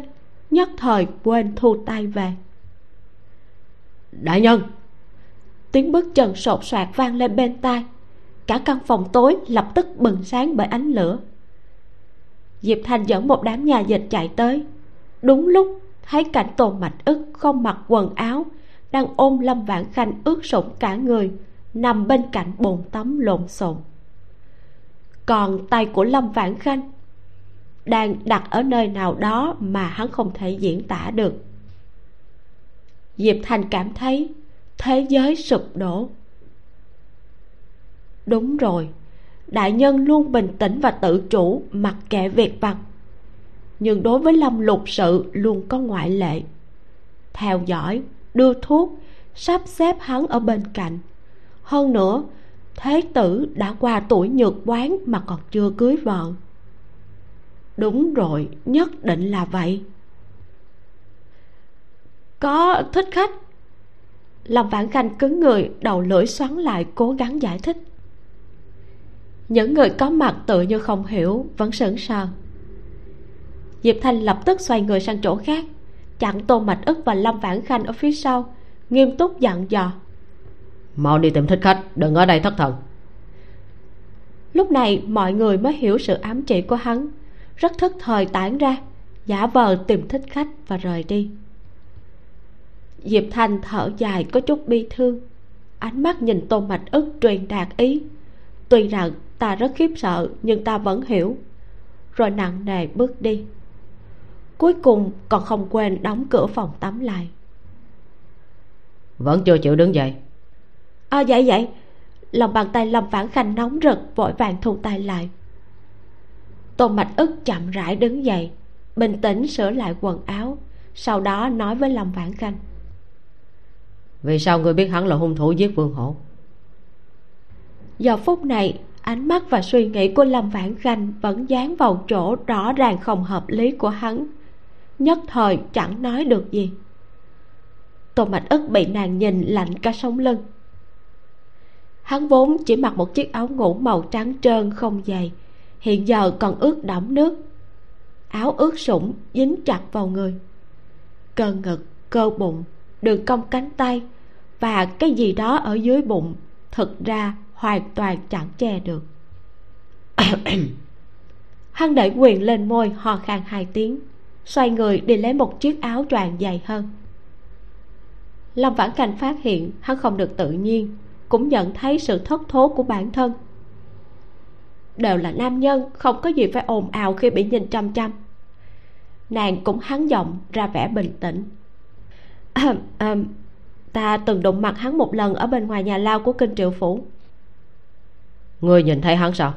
nhất thời quên thu tay về. Đại nhân! Tiếng bước chân sột soạt vang lên bên tai. Cả căn phòng tối lập tức bừng sáng bởi ánh lửa. Diệp thanh dẫn một đám nhà dịch chạy tới đúng lúc, thấy cảnh tôn mạch ức không mặc quần áo, đang ôm lâm vãn khanh ướt sũng cả người, nằm bên cạnh bồn tắm lộn xộn. Còn tay của lâm vãn khanh đang đặt ở nơi nào đó mà hắn không thể diễn tả được. Diệp thành cảm thấy thế giới sụp đổ. Đúng rồi, đại nhân luôn bình tĩnh và tự chủ, mặc kệ việc vặt nhưng đối với lâm lục sự luôn có ngoại lệ. Theo dõi, đưa thuốc, sắp xếp hắn ở bên cạnh. Hơn nữa, thế tử đã qua tuổi nhược quán mà còn chưa cưới vợ. Đúng rồi, nhất định là vậy. Có thích khách? Lâm vãn khanh cứng người, đầu lưỡi xoắn lại, cố gắng giải thích. Những người có mặt tự như không hiểu, vẫn sững sờ diệp thanh lập tức xoay người sang chỗ khác. Chặn tô mạch ức và lâm vãn khanh ở phía sau nghiêm túc dặn dò. Mau đi tìm thích khách đừng ở đây thất thần. Lúc này mọi người mới hiểu sự ám chỉ của hắn. Rất thức thời tản ra giả vờ tìm thích khách và rời đi. Diệp thanh thở dài có chút bi thương. Ánh mắt nhìn tô mạch ức truyền đạt ý. Tuy rằng ta rất khiếp sợ nhưng ta vẫn hiểu. Rồi nặng nề bước đi cuối cùng còn không quên đóng cửa phòng tắm lại. Vẫn chưa chịu đứng dậy. À vậy vậy. Lòng bàn tay lâm vãn khanh nóng rực vội vàng thu tay lại. Tô mạch ức chậm rãi đứng dậy bình tĩnh sửa lại quần áo sau đó nói với lâm vãn khanh. Vì sao ngươi biết hắn là hung thủ giết vương hổ? Giờ phút này ánh mắt và suy nghĩ của lâm vãn khanh vẫn dán vào chỗ rõ ràng không hợp lý của hắn nhất thời chẳng nói được gì. Tô mạch ức bị nàng nhìn lạnh cả sống lưng. Hắn vốn chỉ mặc một chiếc áo ngủ màu trắng trơn không dày hiện giờ còn ướt đẫm nước. Áo ướt sũng dính chặt vào người. Cơ ngực cơ bụng đường cong cánh tay và cái gì đó ở dưới bụng thực ra hoàn toàn chẳng che được. Hắn đẩy quyền lên môi ho khan hai tiếng xoay người đi lấy một chiếc áo choàng dày hơn. Lâm vãn cảnh phát hiện hắn không được tự nhiên cũng nhận thấy sự thất thố của bản thân. Đều là nam nhân không có gì phải ồn ào khi bị nhìn chăm chăm. Nàng cũng hắn giọng ra vẻ bình tĩnh. À, à, ta từng đụng mặt hắn một lần ở bên ngoài nhà lao của kinh triệu phủ. Ngươi nhìn thấy hắn sao?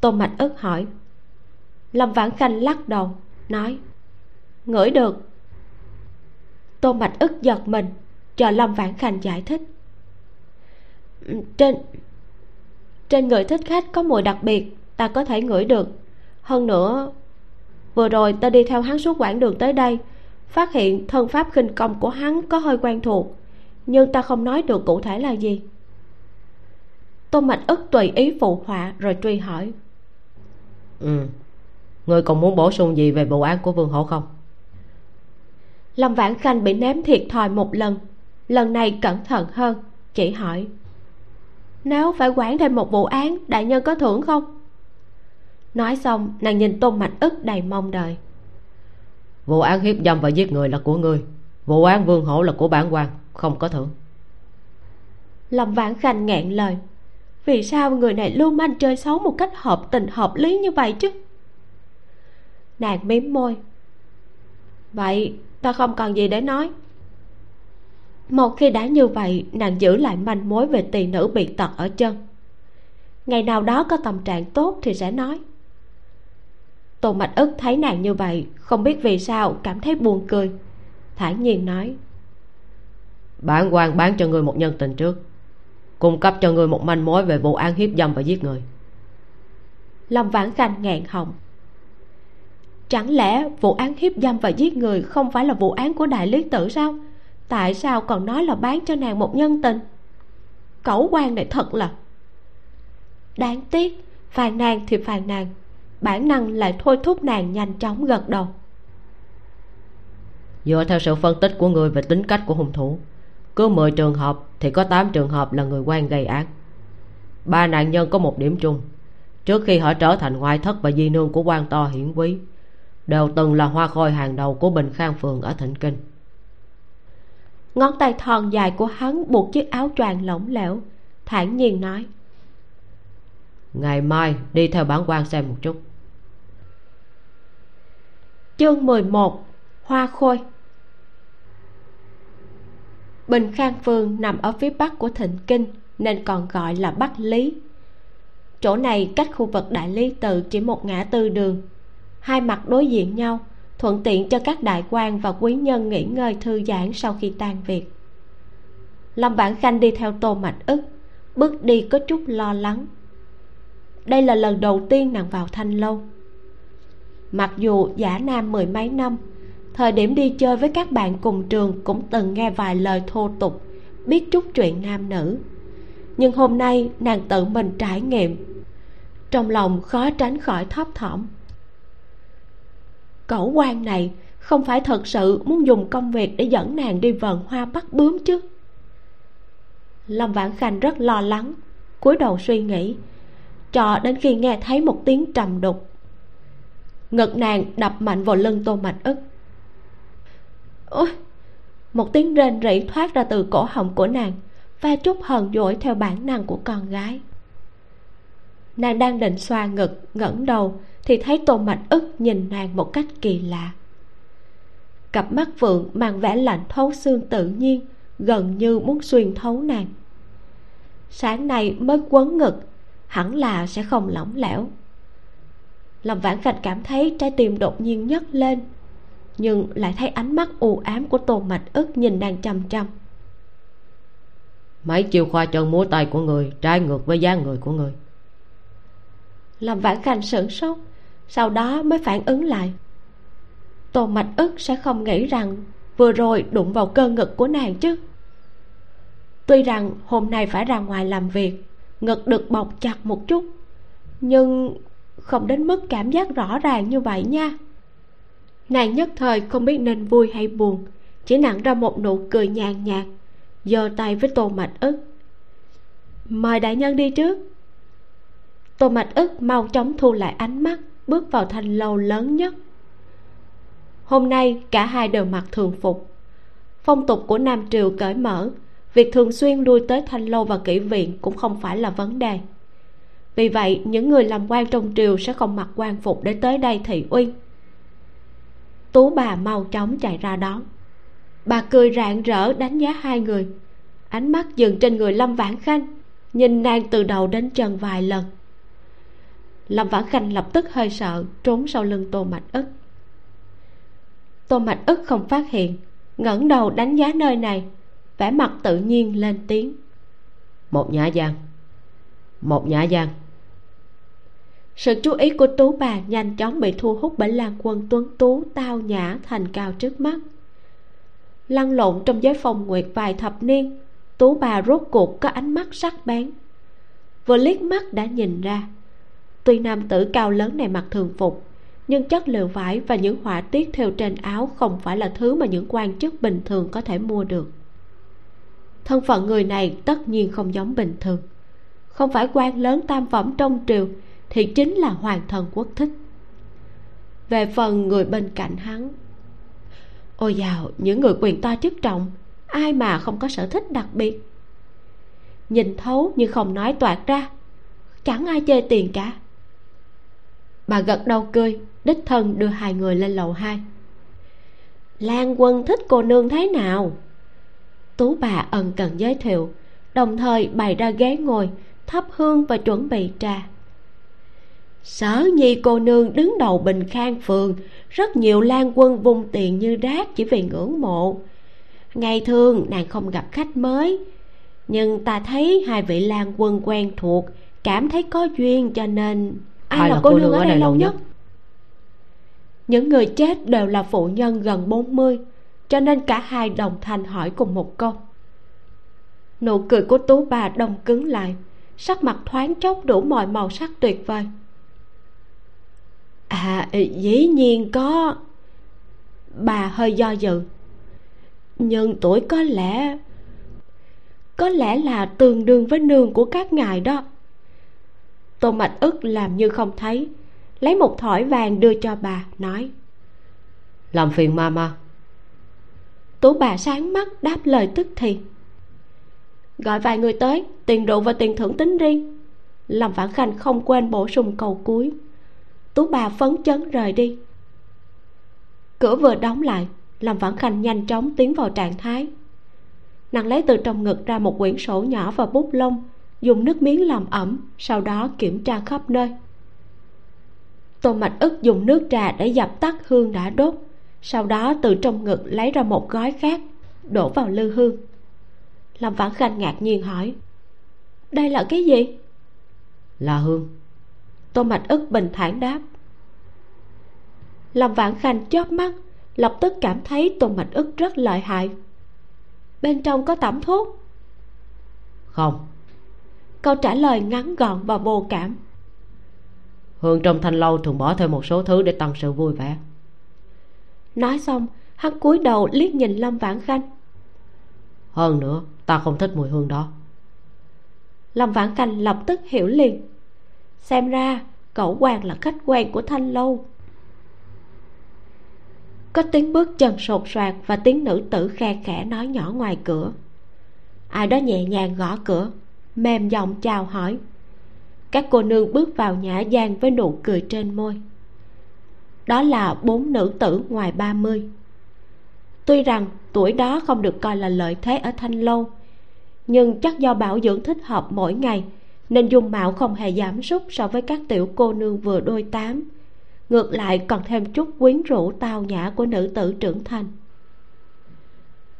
Tôn mạch ức hỏi. Lâm vãn khanh lắc đầu nói, ngửi được. Tôn mạch ức giật mình, chờ lâm vãn khanh giải thích. Trên trên người thích khách có mùi đặc biệt, ta có thể ngửi được. Hơn nữa, vừa rồi ta đi theo hắn suốt quãng đường tới đây, phát hiện thân pháp khinh công của hắn có hơi quen thuộc, nhưng ta không nói được cụ thể là gì. Tôn mạch ức tùy ý phụ họa rồi truy hỏi. Ừ người còn muốn bổ sung gì về vụ án của vương hổ không? Lâm vãn khanh bị ném thiệt thòi một lần. Lần này cẩn thận hơn chỉ hỏi. Nếu phải quản thêm một vụ án đại nhân có thưởng không? Nói xong nàng nhìn tôn mạch ức đầy mong đợi. Vụ án hiếp dâm và giết người là của ngươi. Vụ án vương hổ là của bản quan không có thưởng. Lâm vãn khanh nghẹn lời. Vì sao người này lưu manh chơi xấu một cách hợp tình hợp lý như vậy chứ nàng mím môi. Vậy ta không còn gì để nói. Một khi đã như vậy nàng giữ lại manh mối về tỳ nữ bị tật ở chân. Ngày nào đó có tâm trạng tốt thì sẽ nói. Tô mạch ức thấy nàng như vậy không biết vì sao cảm thấy buồn cười. Thản nhiên nói. Bản quan bán cho người một nhân tình trước. Cung cấp cho người một manh mối về vụ án hiếp dâm và giết người. Lâm vãn khanh ngẹn họng chẳng lẽ vụ án hiếp dâm và giết người không phải là vụ án của đại lý tử sao? Tại sao còn nói là bán cho nàng một nhân tình? Cẩu quan này thật là đáng tiếc. Phàn nàn thì phàn nàn, bản năng lại thôi thúc nàng nhanh chóng gật đầu. Dựa theo sự phân tích của người về tính cách của hung thủ, cứ 10 trường hợp thì có 8 trường hợp là người quan gây án. Ba nạn nhân có một điểm chung. Trước khi họ trở thành ngoại thất và di nương của quan to hiển quý đều từng là hoa khôi hàng đầu của bình khang phường ở thịnh kinh. Ngón tay thon dài của hắn buộc chiếc áo choàng lỏng lẻo thản nhiên nói. Ngày mai đi theo bản quan xem một chút. Chương 11 hoa khôi. Bình khang phương nằm ở phía bắc của thịnh kinh nên còn gọi là bắc lý. Chỗ này cách khu vực đại lý tự chỉ một ngã tư đường hai mặt đối diện nhau, thuận tiện cho các đại quan và quý nhân nghỉ ngơi thư giãn sau khi tan việc. Lâm vãn khanh đi theo tô mạch ức, bước đi có chút lo lắng. Đây là lần đầu tiên nàng vào thanh lâu. Mặc dù giả nam mười mấy năm, thời điểm đi chơi với các bạn cùng trường cũng từng nghe vài lời thô tục, biết chút chuyện nam nữ. Nhưng hôm nay nàng tự mình trải nghiệm, trong lòng khó tránh khỏi thấp thỏm cẩu quan này, không phải thật sự muốn dùng công việc để dẫn nàng đi vần hoa bắt bướm chứ? Lâm vãn khanh rất lo lắng, cúi đầu suy nghĩ, cho đến khi nghe thấy một tiếng trầm đục. Ngực nàng đập mạnh vào lưng tô mạch ức. Ôi, một tiếng rên rỉ thoát ra từ cổ họng của nàng, pha chút hờn dỗi theo bản năng của con gái. Nàng đang định xoa ngực, ngẩng đầu thì thấy tô mạch ức nhìn nàng một cách kỳ lạ. Cặp mắt phượng mang vẻ lạnh thấu xương tự nhiên gần như muốn xuyên thấu nàng. Sáng nay mới quấn ngực hẳn là sẽ không lỏng lẻo. Lâm vãn khanh cảm thấy trái tim đột nhiên nhấc lên nhưng lại thấy ánh mắt u ám của tô mạch ức nhìn nàng chăm chăm mấy chiều khoa chân múa tay của người trái ngược với dáng người của người. Lâm vãn khanh sửng sốt sau đó mới phản ứng lại. Tô mạch ức sẽ không nghĩ rằng vừa rồi đụng vào cơ ngực của nàng chứ. Tuy rằng hôm nay phải ra ngoài làm việc, ngực được bọc chặt một chút, nhưng không đến mức cảm giác rõ ràng như vậy nha. Nàng nhất thời không biết nên vui hay buồn, chỉ nặng ra một nụ cười nhàn nhạt, giơ tay với tô mạch ức. Mời đại nhân đi trước. Tô mạch ức mau chóng thu lại ánh mắt bước vào thanh lâu lớn nhất. Hôm nay, cả hai đều mặc thường phục. Phong tục của nam triều cởi mở, việc thường xuyên lui tới thanh lâu và kỹ viện cũng không phải là vấn đề. Vì vậy, những người làm quan trong triều sẽ không mặc quan phục để tới đây thị uy. Tú bà mau chóng chạy ra đón bà cười rạng rỡ đánh giá hai người. Ánh mắt dừng trên người lâm vãn khanh, nhìn nàng từ đầu đến chân vài lần lâm vãn khanh lập tức hơi sợ trốn sau lưng tô mạch ức. Tô mạch ức không phát hiện ngẩng đầu đánh giá nơi này vẻ mặt tự nhiên lên tiếng. Một nhã gian một nhã gian sự chú ý của tú bà nhanh chóng bị thu hút bởi lan quân tuấn tú tao nhã thành cao trước mắt. Lăn lộn trong giới phòng nguyệt vài thập niên tú bà rốt cuộc có ánh mắt sắc bén. Vừa liếc mắt đã nhìn ra tuy nam tử cao lớn này mặc thường phục, nhưng chất liệu vải và những họa tiết theo trên áo không phải là thứ mà những quan chức bình thường có thể mua được. Thân phận người này tất nhiên không giống bình thường. Không phải quan lớn tam phẩm trong triều thì chính là hoàng thân quốc thích. Về phần người bên cạnh hắn, ôi dào, những người quyền to chức trọng, ai mà không có sở thích đặc biệt. Nhìn thấu nhưng không nói toạc ra, chẳng ai chê tiền cả bà gật đầu cười, đích thân đưa hai người lên lầu hai. Lan quân thích cô nương thế nào? Tú bà ân cần giới thiệu, đồng thời bày ra ghế ngồi, thắp hương và chuẩn bị trà. Sở nhi cô nương đứng đầu bình khang phường, rất nhiều lan quân vung tiền như rác chỉ vì ngưỡng mộ. Ngày thường nàng không gặp khách mới, nhưng ta thấy hai vị lan quân quen thuộc, cảm thấy có duyên cho nên ai, ai là, là cô nương ở đây lâu nhất? những người chết đều là phụ nhân gần 40 cho nên cả hai đồng thanh hỏi cùng một câu. Nụ cười của tú bà đông cứng lại sắc mặt thoáng chốc đủ mọi màu sắc tuyệt vời. À dĩ nhiên có. Bà hơi do dự. Nhưng tuổi có lẽ có lẽ là tương đương với nương của các ngài đó tô mạch ức làm như không thấy lấy một thỏi vàng đưa cho bà nói. Làm phiền mama tú bà sáng mắt đáp lời tức thì. Gọi vài người tới tiền rượu và tiền thưởng tính riêng. Lâm vãn khanh không quên bổ sung cầu cuối. Tú bà phấn chấn rời đi. Cửa vừa đóng lại lâm vãn khanh nhanh chóng tiến vào trạng thái. Nàng lấy từ trong ngực ra một quyển sổ nhỏ và bút lông dùng nước miếng làm ẩm sau đó kiểm tra khắp nơi. Tô mạch ức dùng nước trà để dập tắt hương đã đốt sau đó từ trong ngực lấy ra một gói khác đổ vào lư hương. Lâm vãn khanh ngạc nhiên hỏi đây là cái gì? Là hương. Tô mạch ức bình thản đáp. Lâm vãn khanh chớp mắt lập tức cảm thấy tôn mạch ức rất lợi hại. Bên trong có tẩm thuốc? Không câu trả lời ngắn gọn và vô cảm. Hương trong thanh lâu thường bỏ thêm một số thứ để tăng sự vui vẻ. Nói xong hắn cúi đầu liếc nhìn lâm vãn khanh. Hơn nữa ta không thích mùi hương đó. Lâm vãn khanh lập tức hiểu liền. Xem ra cậu hoàng là khách quen của thanh lâu. Có tiếng bước chân sột soạt và tiếng nữ tử khe khẽ nói nhỏ ngoài cửa. Ai đó nhẹ nhàng gõ cửa mềm giọng chào hỏi. Các cô nương bước vào nhã gian với nụ cười trên môi. Đó là bốn nữ tử ngoài ba mươi. Tuy rằng tuổi đó không được coi là lợi thế ở thanh lâu, nhưng chắc do bảo dưỡng thích hợp mỗi ngày, nên dung mạo không hề giảm sút so với các tiểu cô nương vừa đôi tám. Ngược lại còn thêm chút quyến rũ tao nhã của nữ tử trưởng thành.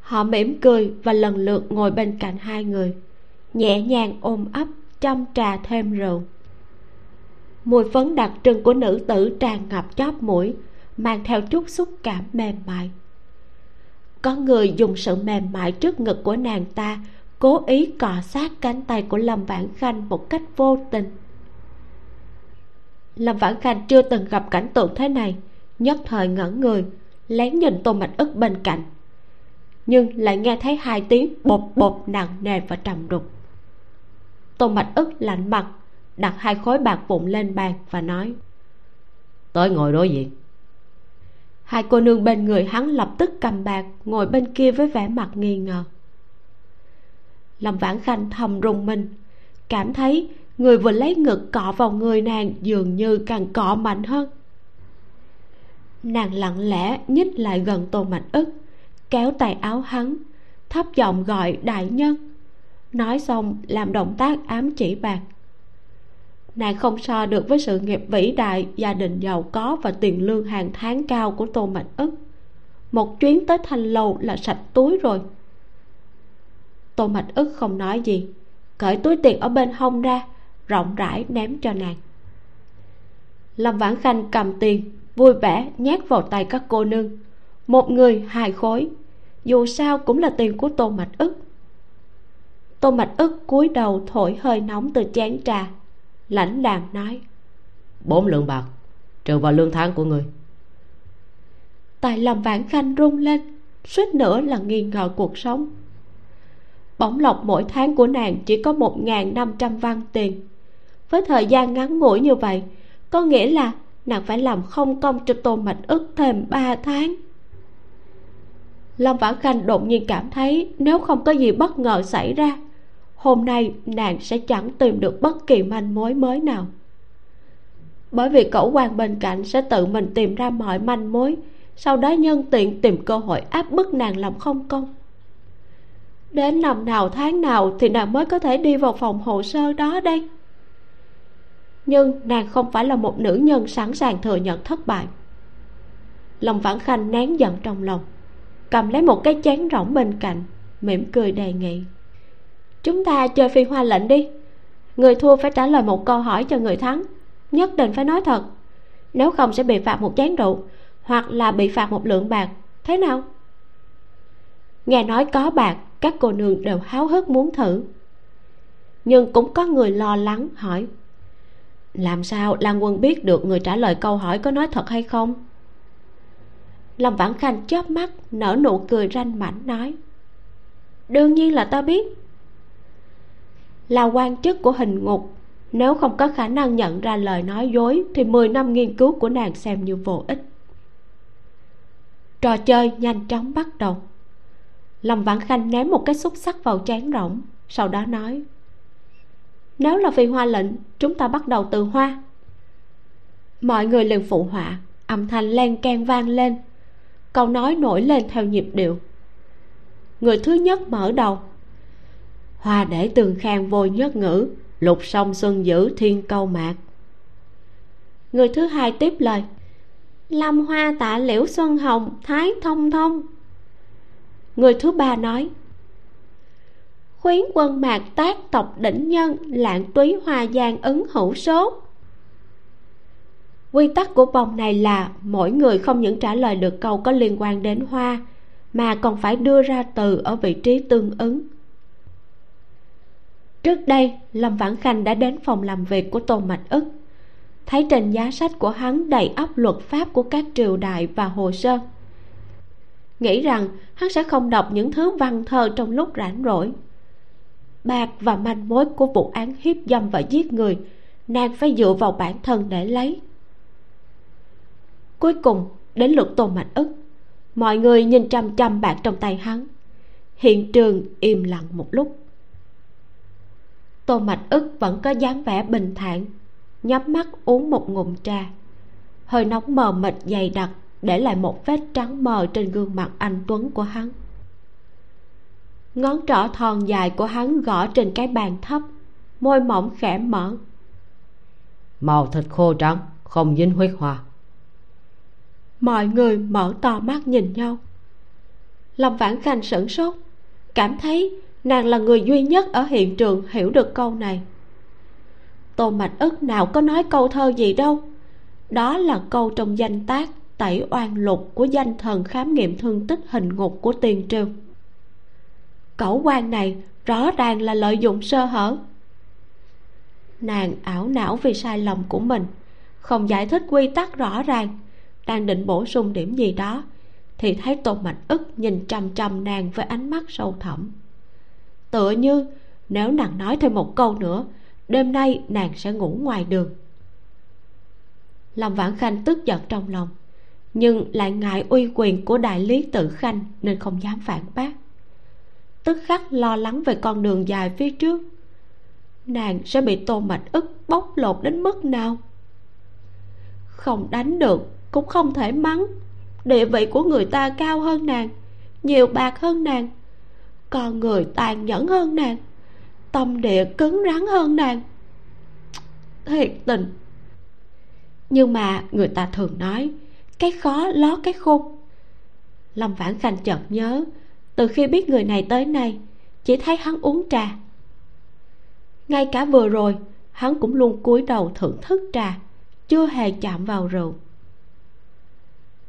Họ mỉm cười và lần lượt ngồi bên cạnh hai người nhẹ nhàng ôm ấp chăm trà thêm rượu. Mùi phấn đặc trưng của nữ tử tràn ngập chóp mũi, mang theo chút xúc cảm mềm mại. Có người dùng sự mềm mại trước ngực của nàng ta, cố ý cọ sát cánh tay của lâm vãn khanh một cách vô tình. Lâm vãn khanh chưa từng gặp cảnh tượng thế này, nhất thời ngẩn người, lén nhìn tô mạch ức bên cạnh. Nhưng lại nghe thấy hai tiếng bột bột nặng nề và trầm đục tô mạch ức lạnh mặt đặt hai khối bạc vụn lên bàn và nói. Tới ngồi đối diện. Hai cô nương bên người hắn lập tức cầm bạc ngồi bên kia với vẻ mặt nghi ngờ. Lâm vãn khanh thầm rùng mình cảm thấy người vừa lấy ngực cọ vào người nàng dường như càng cọ mạnh hơn. Nàng lặng lẽ nhích lại gần tô mạch ức kéo tay áo hắn thấp giọng gọi đại nhân nói xong, làm động tác ám chỉ bạc. Nàng không so được với sự nghiệp vĩ đại, gia đình giàu có và tiền lương hàng tháng cao của tô mạch ức. Một chuyến tới thanh lâu là sạch túi rồi. Tô mạch ức không nói gì, cởi túi tiền ở bên hông ra, rộng rãi ném cho nàng. Lâm vãn khanh cầm tiền, vui vẻ nhét vào tay các cô nương. Một người, hai khối. Dù sao cũng là tiền của tô mạch ức tô mạch ức cúi đầu thổi hơi nóng từ chén trà. Lãnh đạm nói bốn lượng bạc trừ vào lương tháng của người. Tài lòng vãn khanh rung lên suýt nữa là nghi ngờ cuộc sống. Bổng lộc mỗi tháng của nàng chỉ có một ngàn năm trăm văn tiền. Với thời gian ngắn ngủi như vậy có nghĩa là nàng phải làm không công cho tô mạch ức thêm ba tháng. Lâm vãn khanh đột nhiên cảm thấy nếu không có gì bất ngờ xảy ra hôm nay nàng sẽ chẳng tìm được bất kỳ manh mối mới nào. Bởi vì cẩu quan bên cạnh sẽ tự mình tìm ra mọi manh mối, sau đó nhân tiện tìm cơ hội áp bức nàng làm không công. Đến năm nào tháng nào thì nàng mới có thể đi vào phòng hồ sơ đó đây. Nhưng nàng không phải là một nữ nhân sẵn sàng thừa nhận thất bại. Lòng vãn khanh nén giận trong lòng, cầm lấy một cái chén rỗng bên cạnh, mỉm cười đề nghị chúng ta chơi phi hoa lệnh đi. Người thua phải trả lời một câu hỏi cho người thắng, nhất định phải nói thật. Nếu không sẽ bị phạt một chén rượu, hoặc là bị phạt một lượng bạc. Thế nào? Nghe nói có bạc, các cô nương đều háo hức muốn thử. Nhưng cũng có người lo lắng hỏi, làm sao lan quân biết được người trả lời câu hỏi có nói thật hay không? Lâm vãn khanh chớp mắt, nở nụ cười ranh mảnh nói, đương nhiên là ta biết là quan chức của hình ngục. Nếu không có khả năng nhận ra lời nói dối, thì 10 năm nghiên cứu của nàng xem như vô ích. Trò chơi nhanh chóng bắt đầu. Lâm vãn khanh ném một cái xúc sắc vào chén rỗng, sau đó nói, nếu là vì hoa lệnh, chúng ta bắt đầu từ hoa. Mọi người liền phụ họa, âm thanh len keng vang lên. Câu nói nổi lên theo nhịp điệu. Người thứ nhất mở đầu hoa để tường khang vô nhất ngữ, lục sông xuân dữ thiên câu mạc. Người thứ hai tiếp lời, lâm hoa tạ liễu xuân hồng, thái thông thông. Người thứ ba nói, khuyến quân mạc tác tộc đỉnh nhân, lạng túy hoa giang ứng hữu số. Quy tắc của vòng này là mỗi người không những trả lời được câu có liên quan đến hoa, mà còn phải đưa ra từ ở vị trí tương ứng trước đây, lâm vãn khanh đã đến phòng làm việc của tôn mạch ức. Thấy trên giá sách của hắn đầy ắp luật pháp của các triều đại và hồ sơ, nghĩ rằng hắn sẽ không đọc những thứ văn thơ trong lúc rảnh rỗi. Bạc và manh mối của vụ án hiếp dâm và giết người, nàng phải dựa vào bản thân để lấy. Cuối cùng, đến lượt tôn mạch ức, mọi người nhìn chăm chăm bạc trong tay hắn. Hiện trường im lặng một lúc tôn mạch ức vẫn có dáng vẻ bình thản nhắm mắt uống một ngụm trà. Hơi nóng mờ mịt dày đặc để lại một vết trắng mờ trên gương mặt anh tuấn của hắn. Ngón trỏ thon dài của hắn gõ trên cái bàn thấp môi mỏng khẽ mở. Màu thịt khô trắng không dính huyết hoa. Mọi người mở to mắt nhìn nhau. Lâm vãn khanh sửng sốt cảm thấy nàng là người duy nhất ở hiện trường hiểu được câu này. Tô mạch ức nào có nói câu thơ gì đâu. Đó là câu trong danh tác tẩy oan lục của danh thần khám nghiệm thương tích hình ngục của tiền triều. Cẩu quan này rõ ràng là lợi dụng sơ hở. Nàng ảo não vì sai lầm của mình, không giải thích quy tắc rõ ràng, đang định bổ sung điểm gì đó, thì thấy tôn mạch ức nhìn trầm trầm nàng với ánh mắt sâu thẳm tựa như, nếu nàng nói thêm một câu nữa, đêm nay nàng sẽ ngủ ngoài đường. Lâm vãn khanh tức giận trong lòng, nhưng lại ngại uy quyền của đại lý tự khanh nên không dám phản bác. Tức khắc lo lắng về con đường dài phía trước, nàng sẽ bị tô mạch ức bóc lột đến mức nào? Không đánh được, cũng không thể mắng. Địa vị của người ta cao hơn nàng, nhiều bạc hơn nàng con người tàn nhẫn hơn nàng. Tâm địa cứng rắn hơn nàng. Thiệt tình. Nhưng mà người ta thường nói, cái khó ló cái khôn. Lâm vãn khanh chợt nhớ, từ khi biết người này tới nay, chỉ thấy hắn uống trà. Ngay cả vừa rồi, hắn cũng luôn cúi đầu thưởng thức trà, chưa hề chạm vào rượu.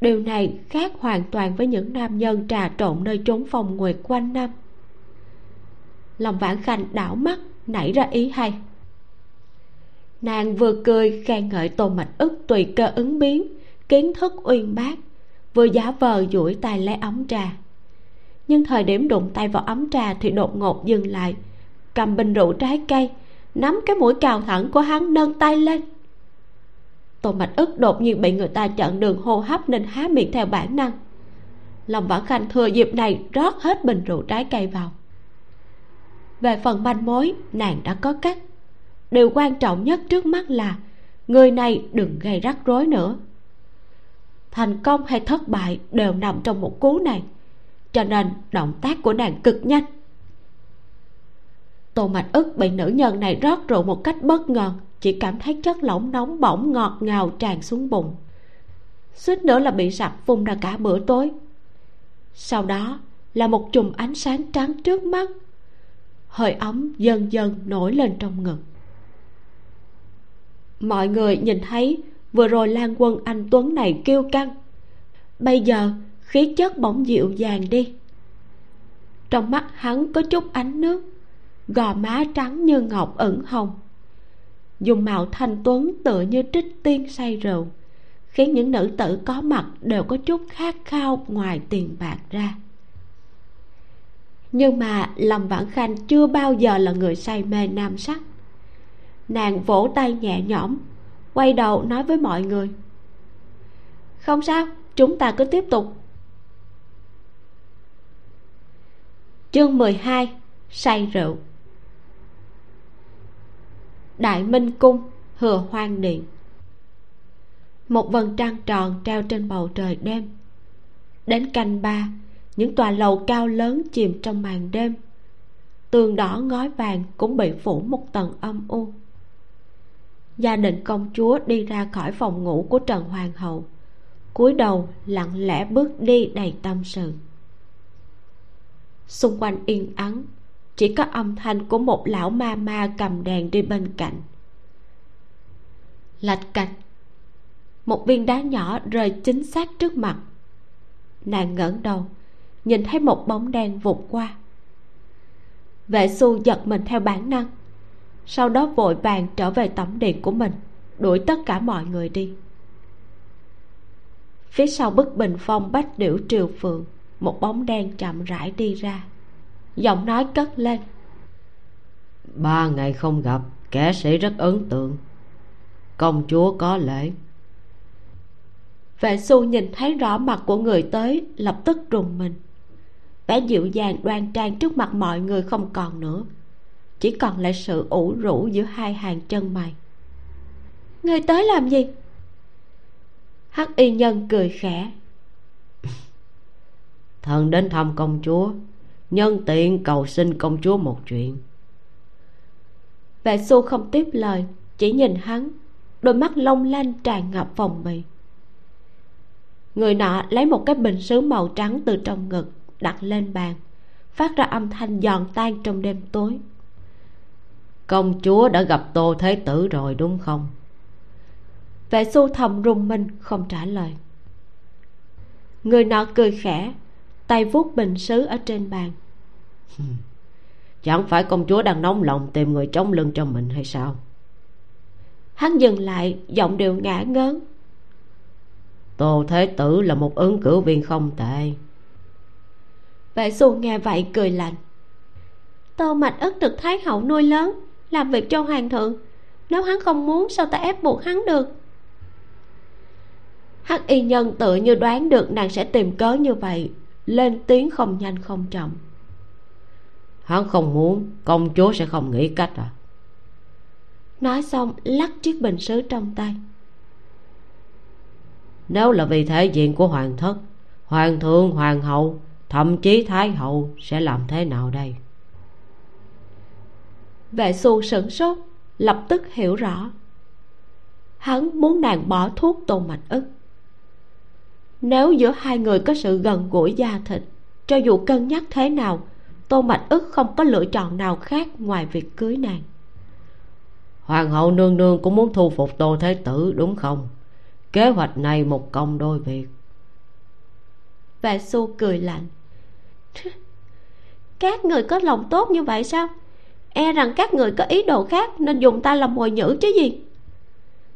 Điều này khác hoàn toàn với những nam nhân trà trộn nơi trốn phòng nguyệt quanh năm lòng vãn khanh đảo mắt, nảy ra ý hay. Nàng vừa cười, khen ngợi tô mạch ức tùy cơ ứng biến, kiến thức uyên bác, vừa giả vờ duỗi tay lấy ấm trà. Nhưng thời điểm đụng tay vào ấm trà thì đột ngột dừng lại, cầm bình rượu trái cây, nắm cái mũi cào thẳng của hắn nâng tay lên. Tô mạch ức đột nhiên bị người ta chặn đường hô hấp nên há miệng theo bản năng. Lòng vãn khanh thừa dịp này rót hết bình rượu trái cây vào về phần manh mối, nàng đã có cách. Điều quan trọng nhất trước mắt là, người này đừng gây rắc rối nữa. Thành công hay thất bại đều nằm trong một cú này, cho nên động tác của nàng cực nhanh. Tô mạch ức bị nữ nhân này rót rượu một cách bất ngờ, chỉ cảm thấy chất lỏng nóng bỏng ngọt ngào tràn xuống bụng. Suýt nữa là bị sặc phun ra cả bữa tối. Sau đó là một chùm ánh sáng trắng trước mắt hơi ấm dần dần nổi lên trong ngực. Mọi người nhìn thấy, vừa rồi lan quân anh tuấn này kêu căng. Bây giờ, khí chất bỗng dịu dàng đi. Trong mắt hắn có chút ánh nước, gò má trắng như ngọc ửng hồng. Dùng mạo thanh tuấn tựa như trích tiên say rượu, khiến những nữ tử có mặt đều có chút khát khao ngoài tiền bạc ra nhưng mà lâm vãn khanh chưa bao giờ là người say mê nam sắc. Nàng vỗ tay nhẹ nhõm, quay đầu nói với mọi người. Không sao, chúng ta cứ tiếp tục. Chương 12 say rượu. Đại minh cung, hừa hoang điện. Một vầng trăng tròn treo trên bầu trời đêm. Đến canh ba những tòa lầu cao lớn chìm trong màn đêm. Tường đỏ ngói vàng cũng bị phủ một tầng âm u. Gia đình công chúa đi ra khỏi phòng ngủ của trần hoàng hậu, cúi đầu lặng lẽ bước đi đầy tâm sự. Xung quanh yên ắng, chỉ có âm thanh của một lão ma ma cầm đèn đi bên cạnh. Lạch cạch, một viên đá nhỏ rơi chính xác trước mặt. Nàng ngẩng đầu nhìn thấy một bóng đen vụt qua. Vệ xu giật mình theo bản năng sau đó vội vàng trở về tẩm điện của mình đuổi tất cả mọi người đi. Phía sau bức bình phong bách điểu triều phượng một bóng đen chậm rãi đi ra giọng nói cất lên. Ba ngày không gặp kẻ sĩ rất ấn tượng. Công chúa có lễ. Vệ xu nhìn thấy rõ mặt của người tới lập tức rùng mình vẻ dịu dàng đoan trang trước mặt mọi người không còn nữa. Chỉ còn lại sự ủ rũ giữa hai hàng chân mày. Người tới làm gì? Hắc y nhân cười khẽ. Thần đến thăm công chúa nhân tiện cầu xin công chúa một chuyện. Vệ xu không tiếp lời chỉ nhìn hắn đôi mắt long lanh tràn ngập phòng bì người nọ lấy một cái bình sứ màu trắng từ trong ngực đặt lên bàn phát ra âm thanh giòn tan trong đêm tối. Công chúa đã gặp tô thế tử rồi đúng không? Vệ xu thầm rùng mình không trả lời. Người nọ cười khẽ tay vuốt bình sứ ở trên bàn. Chẳng phải công chúa đang nóng lòng tìm người chống lưng cho mình hay sao? Hắn dừng lại giọng đều ngã ngớn. Tô thế tử là một ứng cử viên không tệ vệ xu nghe vậy cười lạnh. Tô mạch ức được thái hậu nuôi lớn làm việc cho hoàng thượng. Nếu hắn không muốn sao ta ép buộc hắn được? Hắc y nhân tự như đoán được nàng sẽ tìm cớ như vậy lên tiếng không nhanh không chậm. Hắn không muốn công chúa sẽ không nghĩ cách à? Nói xong lắc chiếc bình sứ trong tay. Nếu là vì thể diện của hoàng thất hoàng thượng hoàng hậu thậm chí thái hậu sẽ làm thế nào đây? Vệ xu sửng sốt lập tức hiểu rõ. Hắn muốn nàng bỏ thuốc tô mạch ức. Nếu giữa hai người có sự gần gũi da thịt cho dù cân nhắc thế nào tô mạch ức không có lựa chọn nào khác ngoài việc cưới nàng. Hoàng hậu nương nương cũng muốn thu phục tô thế tử đúng không? Kế hoạch này một công đôi việc. Vệ xu cười lạnh các người có lòng tốt như vậy sao? E rằng các người có ý đồ khác nên dùng ta làm mồi nhữ chứ gì?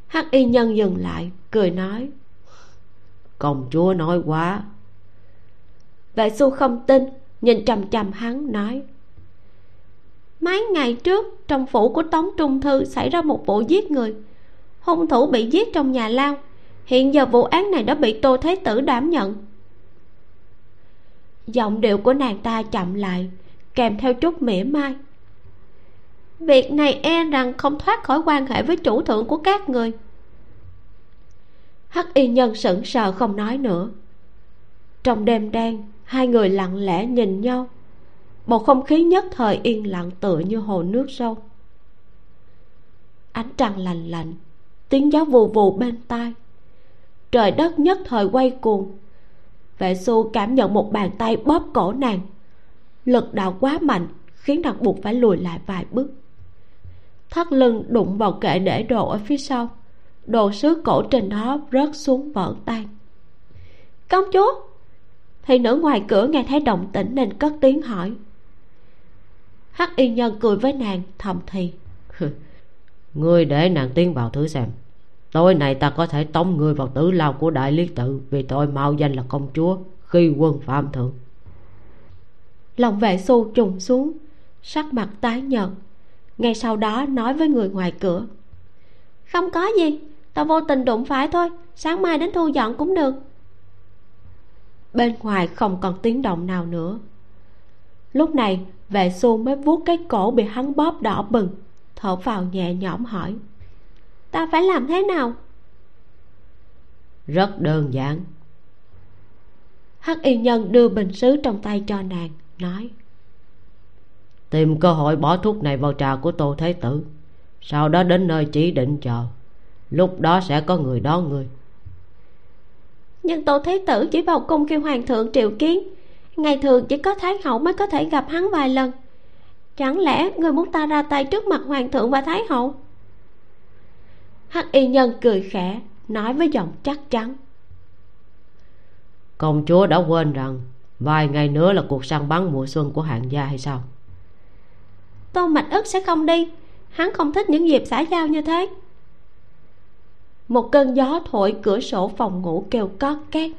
Hắc y nhân dừng lại cười nói công chúa nói quá. Vệ xu không tin nhìn trầm trầm hắn nói mấy ngày trước trong phủ của tống trung thư xảy ra một vụ giết người. Hung thủ bị giết trong nhà lao. Hiện giờ vụ án này đã bị tô thế tử đảm nhận giọng điệu của nàng ta chậm lại, kèm theo chút mỉa mai. Việc này e rằng không thoát khỏi quan hệ với chủ thượng của các người. Hắc y nhân sững sờ không nói nữa. Trong đêm đen, hai người lặng lẽ nhìn nhau. Một không khí nhất thời yên lặng tựa như hồ nước sâu. Ánh trăng lành lạnh, tiếng gió vù vù bên tai. Trời đất nhất thời quay cuồng vệ xu cảm nhận một bàn tay bóp cổ nàng. Lực đạo quá mạnh, khiến nàng buộc phải lùi lại vài bước. Thắt lưng đụng vào kệ để đồ ở phía sau. Đồ sứ cổ trên đó rớt xuống vỡ tan. Công chúa! Thì nữ ngoài cửa nghe thấy động tĩnh nên cất tiếng hỏi. Hắc y nhân cười với nàng, thầm thì. Ngươi để nàng tiến vào thử xem tối nay ta có thể tống ngươi vào tử lao của đại lý tự vì tội mạo danh là công chúa khi quân phạm thượng. Lòng vệ xu trùng xuống sắc mặt tái nhợt. Ngay sau đó nói với người ngoài cửa. Không có gì ta vô tình đụng phải thôi sáng mai đến thu dọn cũng được. Bên ngoài không còn tiếng động nào nữa. Lúc này vệ xu mới vuốt cái cổ bị hắn bóp đỏ bừng thở vào nhẹ nhõm hỏi ta phải làm thế nào? Rất đơn giản. Hắc y nhân đưa bình sứ trong tay cho nàng nói tìm cơ hội bỏ thuốc này vào trà của tô thế tử. Sau đó đến nơi chỉ định chờ. Lúc đó sẽ có người đón người. Nhưng tô thế tử chỉ vào cung kêu hoàng thượng triệu kiến. Ngày thường chỉ có thái hậu mới có thể gặp hắn vài lần. Chẳng lẽ người muốn ta ra tay trước mặt hoàng thượng và thái hậu hắc y nhân cười khẽ nói với giọng chắc chắn. Công chúa đã quên rằng vài ngày nữa là cuộc săn bắn mùa xuân của hạng gia hay sao? Tô mạch ức sẽ không đi. Hắn không thích những dịp xã giao như thế. Một cơn gió thổi cửa sổ phòng ngủ kêu cót két.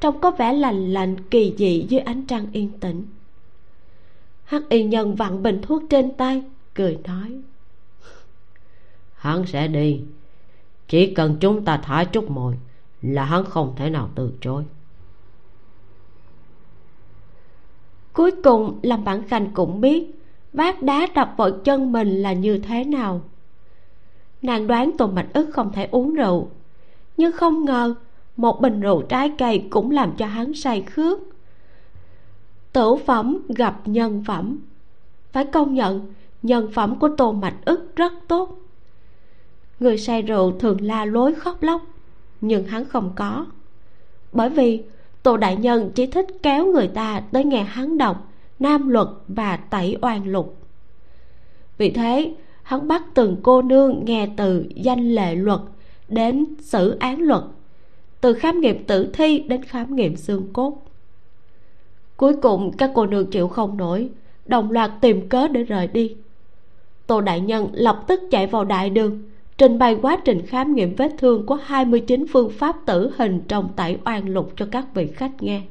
Trông có vẻ lành lạnh kỳ dị dưới ánh trăng yên tĩnh. Hắc y nhân vặn bình thuốc trên tay cười nói. Hắn sẽ đi chỉ cần chúng ta thả chút mồi là hắn không thể nào từ chối. Cuối cùng, lâm bản khanh cũng biết vác đá đập vào chân mình là như thế nào. Nàng đoán tùng mạch ức không thể uống rượu, nhưng không ngờ một bình rượu trái cây cũng làm cho hắn say khước. Tử phẩm gặp nhân phẩm. Phải công nhận, nhân phẩm của tô mạch ức rất tốt người say rượu thường la lối khóc lóc, nhưng hắn không có. Bởi vì tô đại nhân chỉ thích kéo người ta tới nghe hắn đọc nam luật và tẩy oan lục. Vì thế, hắn bắt từng cô nương nghe từ danh lệ luật đến xử án luật, từ khám nghiệm tử thi đến khám nghiệm xương cốt. Cuối cùng, các cô nương chịu không nổi, đồng loạt tìm cớ để rời đi. Tô đại nhân lập tức chạy vào đại đường trình bày quá trình khám nghiệm vết thương của 29 phương pháp tử hình trong tẩy oan lục cho các vị khách nghe.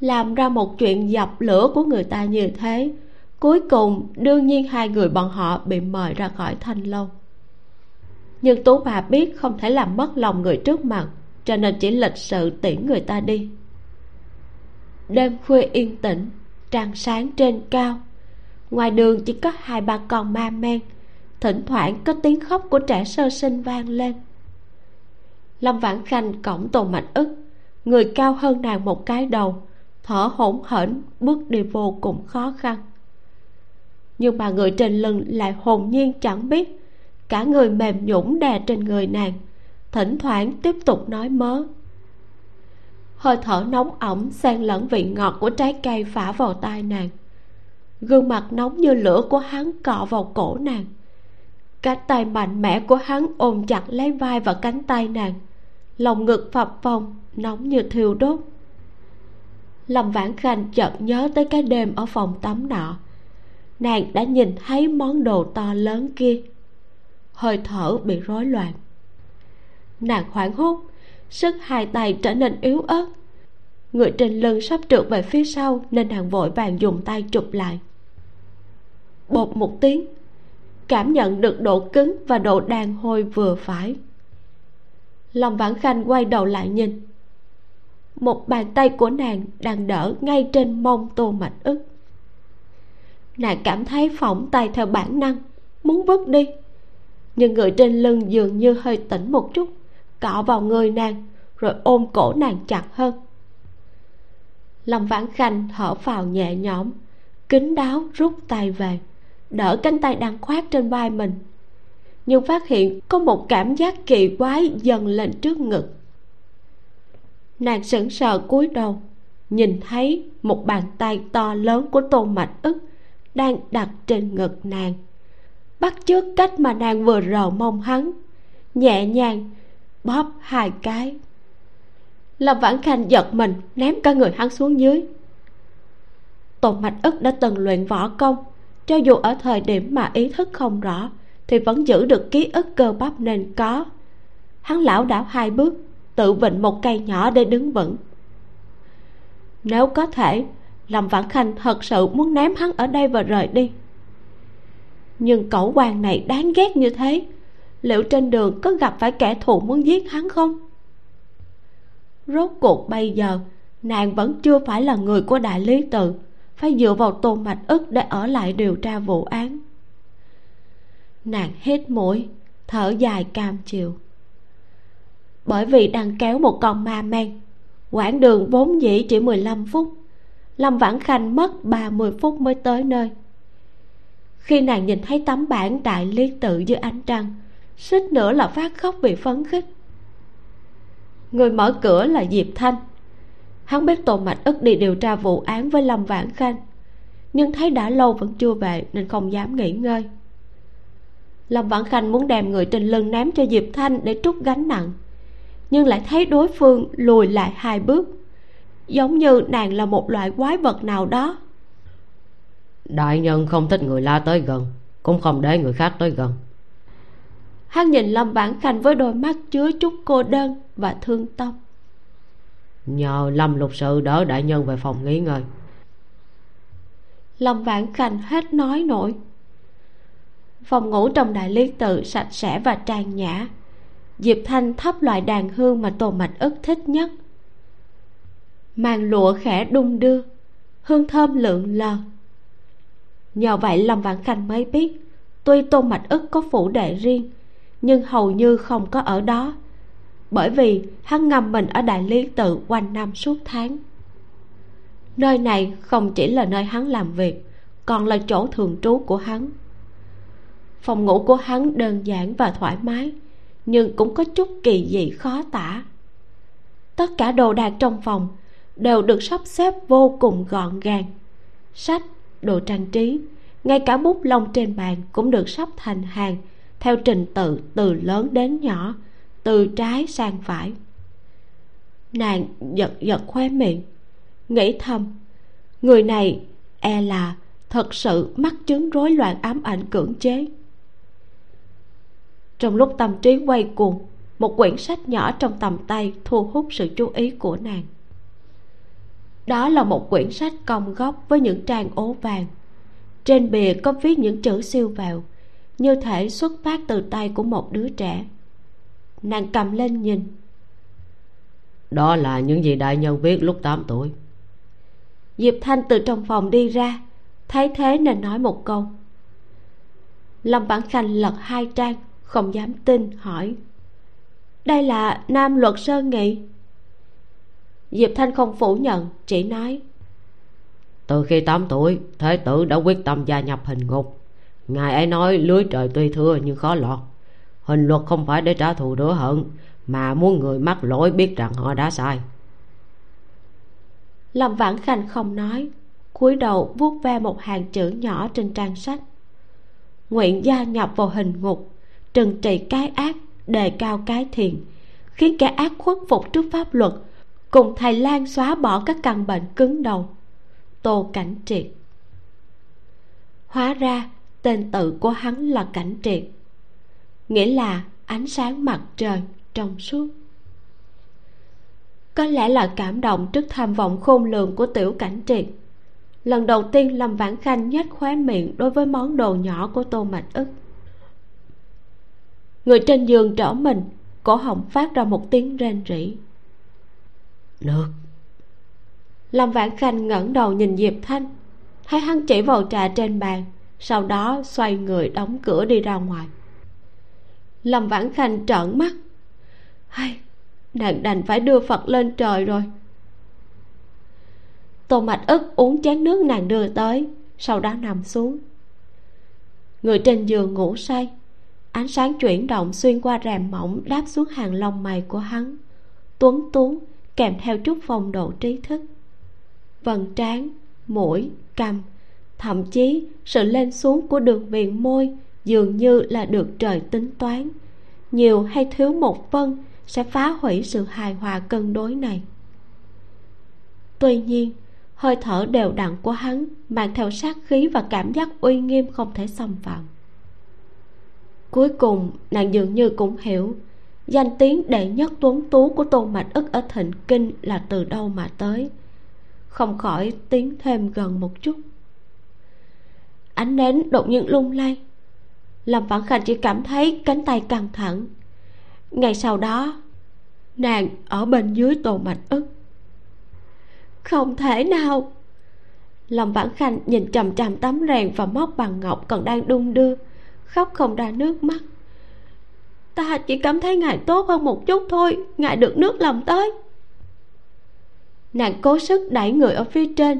Làm ra một chuyện dập lửa của người ta như thế, cuối cùng đương nhiên hai người bọn họ bị mời ra khỏi thanh lâu. Nhưng tú bà biết không thể làm mất lòng người trước mặt, cho nên chỉ lịch sự tiễn người ta đi. Đêm khuya yên tĩnh, trăng sáng trên cao, ngoài đường chỉ có hai ba con ma men thỉnh thoảng có tiếng khóc của trẻ sơ sinh vang lên. Lâm vãn khanh cổng tồn mạch ức, người cao hơn nàng một cái đầu, thở hổn hển, bước đi vô cùng khó khăn. Nhưng mà người trên lưng lại hồn nhiên chẳng biết, cả người mềm nhũn đè trên người nàng, thỉnh thoảng tiếp tục nói mớ. Hơi thở nóng ẩm xen lẫn vị ngọt của trái cây phả vào tai nàng. Gương mặt nóng như lửa của hắn cọ vào cổ nàng cánh tay mạnh mẽ của hắn ôm chặt lấy vai và cánh tay nàng. Lòng ngực phập phồng, nóng như thiêu đốt. Lâm vãn khanh chợt nhớ tới cái đêm ở phòng tắm nọ. Nàng đã nhìn thấy món đồ to lớn kia. Hơi thở bị rối loạn. Nàng hoảng hốt, sức hai tay trở nên yếu ớt. Người trên lưng sắp trượt về phía sau nên nàng vội vàng dùng tay chụp lại. Bột một tiếng cảm nhận được độ cứng và độ đàn hồi vừa phải. Lòng vãn khanh quay đầu lại nhìn. Một bàn tay của nàng đang đỡ ngay trên mông tô mạch ức. Nàng cảm thấy phỏng tay theo bản năng, muốn vứt đi. Nhưng người trên lưng dường như hơi tỉnh một chút, cọ vào người nàng, rồi ôm cổ nàng chặt hơn. Lòng vãn khanh thở phào nhẹ nhõm, kín đáo rút tay về đỡ cánh tay đang khoác trên vai mình. Nhưng phát hiện có một cảm giác kỳ quái dần lên trước ngực. Nàng sững sờ cúi đầu, nhìn thấy một bàn tay to lớn của tôn mạch ức đang đặt trên ngực nàng. Bắt chước cách mà nàng vừa rờ mông hắn, nhẹ nhàng bóp hai cái. Lâm vãn khanh giật mình ném cả người hắn xuống dưới. Tôn mạch ức đã từng luyện võ công cho dù ở thời điểm mà ý thức không rõ, thì vẫn giữ được ký ức cơ bắp nên có. Hắn lão đảo hai bước, tự vịnh một cây nhỏ để đứng vững. Nếu có thể, lâm vãn khanh thật sự muốn ném hắn ở đây và rời đi. Nhưng cẩu quan này đáng ghét như thế, liệu trên đường có gặp phải kẻ thù muốn giết hắn không? Rốt cuộc bây giờ, nàng vẫn chưa phải là người của đại lý tự phải dựa vào tôn mạch ức để ở lại điều tra vụ án. Nàng hít mũi, thở dài cam chịu. Bởi vì đang kéo một con ma men, quãng đường vốn dĩ chỉ 15 phút, lâm vãn khanh mất 30 phút mới tới nơi. Khi nàng nhìn thấy tấm bản đại lý tự dưới ánh trăng, suýt nữa là phát khóc vì phấn khích. Người mở cửa là diệp thanh hắn biết tôn mạch ức đi điều tra vụ án với lâm vãn khanh nhưng thấy đã lâu vẫn chưa về nên không dám nghỉ ngơi. Lâm vãn khanh muốn đem người trên lưng ném cho diệp thanh để trút gánh nặng nhưng lại thấy đối phương lùi lại hai bước giống như nàng là một loại quái vật nào đó. Đại nhân không thích người la tới gần cũng không để người khác tới gần. Hắn nhìn lâm vãn khanh với đôi mắt chứa chút cô đơn và thương tâm nhờ lâm lục sự đỡ đại nhân về phòng nghỉ ngơi. Lâm vãn khanh hết nói nổi. Phòng ngủ trong đại lý tự sạch sẽ và trang nhã. Diệp thanh thắp loại đàn hương mà tô mạch ức thích nhất. Màn lụa khẽ đung đưa, hương thơm lượn lờ. Nhờ vậy lâm vãn khanh mới biết, tuy tô mạch ức có phủ đệ riêng, nhưng hầu như không có ở đó bởi vì hắn ngâm mình ở đại lý tự quanh năm suốt tháng. Nơi này không chỉ là nơi hắn làm việc, còn là chỗ thường trú của hắn. Phòng ngủ của hắn đơn giản và thoải mái, nhưng cũng có chút kỳ dị khó tả. Tất cả đồ đạc trong phòng đều được sắp xếp vô cùng gọn gàng. Sách, đồ trang trí, ngay cả bút lông trên bàn cũng được sắp thành hàng theo trình tự từ lớn đến nhỏ từ trái sang phải. Nàng giật giật khóe miệng, nghĩ thầm, người này e là thật sự mắc chứng rối loạn ám ảnh cưỡng chế. Trong lúc tâm trí quay cuồng, một quyển sách nhỏ trong tầm tay thu hút sự chú ý của nàng. Đó là một quyển sách cong góc với những trang ố vàng. Trên bìa có viết những chữ siêu vào như thể xuất phát từ tay của một đứa trẻ nàng cầm lên nhìn. Đó là những gì đại nhân viết lúc 8 tuổi. Diệp thanh từ trong phòng đi ra thấy thế nên nói một câu. Lâm vãn khanh lật hai trang không dám tin hỏi. Đây là nam luật sơ nghị. Diệp thanh không phủ nhận chỉ nói. Từ khi 8 tuổi thế tử đã quyết tâm gia nhập hình ngục. Ngài ấy nói lưới trời tuy thưa nhưng khó lọt hình luật không phải để trả thù rửa hận, mà muốn người mắc lỗi biết rằng họ đã sai. Lâm vãn khanh không nói, cúi đầu vuốt ve một hàng chữ nhỏ trên trang sách. Nguyện gia nhập vào hình ngục, trừng trị cái ác, đề cao cái thiện, khiến kẻ ác khuất phục trước pháp luật, cùng thầy lan xóa bỏ các căn bệnh cứng đầu. Tô cảnh triệt. Hóa ra, tên tự của hắn là cảnh triệt nghĩa là ánh sáng mặt trời trong suốt. Có lẽ là cảm động trước tham vọng khôn lường của tiểu cảnh triệt. Lần đầu tiên lâm vãn khanh nhếch khóe miệng đối với món đồ nhỏ của tô mạch ức. Người trên giường trở mình cổ họng phát ra một tiếng rên rỉ. Nước lâm vãn khanh ngẩng đầu nhìn diệp thanh thấy hắn chỉ vào trà trên bàn sau đó xoay người đóng cửa đi ra ngoài lâm vãn khanh trợn mắt. Hay, nàng đành phải đưa phật lên trời rồi. Tô mạch ức uống chén nước nàng đưa tới, sau đó nằm xuống. Người trên giường ngủ say, ánh sáng chuyển động xuyên qua rèm mỏng đáp xuống hàng lông mày của hắn, tuấn tú, kèm theo chút phong độ trí thức. Vầng trán, mũi, cằm, thậm chí sự lên xuống của đường viền môi dường như là được trời tính toán. Nhiều hay thiếu một phân sẽ phá hủy sự hài hòa cân đối này. Tuy nhiên, hơi thở đều đặn của hắn mang theo sát khí và cảm giác uy nghiêm không thể xâm phạm. Cuối cùng, nàng dường như cũng hiểu, danh tiếng đệ nhất tuấn tú của tôn mạch ức ở thịnh kinh là từ đâu mà tới. Không khỏi tiến thêm gần một chút. Ánh nến đột nhiên lung lay lâm vãn khanh chỉ cảm thấy cánh tay căng thẳng. Ngày sau đó, nàng ở bên dưới tô mạch ức. Không thể nào. Lâm vãn khanh nhìn chằm chằm tấm rèn và móc bằng ngọc còn đang đung đưa, khóc không ra nước mắt. Ta chỉ cảm thấy ngài tốt hơn một chút thôi, ngài được nước lòng tới. Nàng cố sức đẩy người ở phía trên,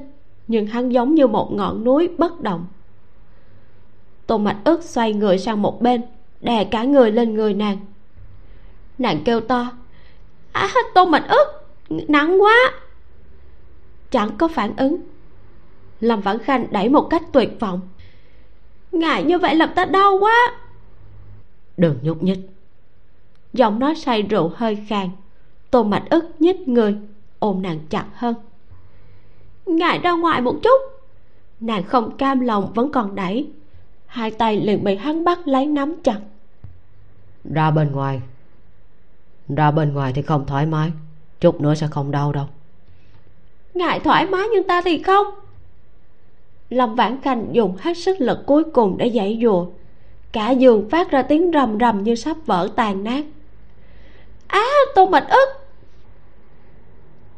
nhưng hắn giống như một ngọn núi bất động tô mạch ức xoay người sang một bên đè cả người lên người nàng. Nàng kêu to à tô mạch ức nặng quá. Chẳng có phản ứng. Lâm vãn khanh đẩy một cách tuyệt vọng. Ngại như vậy làm ta đau quá. Đừng nhúc nhích. Giọng nói say rượu hơi khàn. Tô mạch ức nhích người ôm nàng chặt hơn. Ngại ra ngoài một chút. Nàng không cam lòng vẫn còn đẩy hai tay liền bị hắn bắt lấy nắm chặt. Ra bên ngoài. Ra bên ngoài thì không thoải mái. Chút nữa sẽ không đau đâu. Ngại thoải mái nhưng ta thì không? Lâm vãn khanh dùng hết sức lực cuối cùng để dãy dùa cả giường phát ra tiếng rầm rầm như sắp vỡ tàn nát. Á à, tô mạch ức.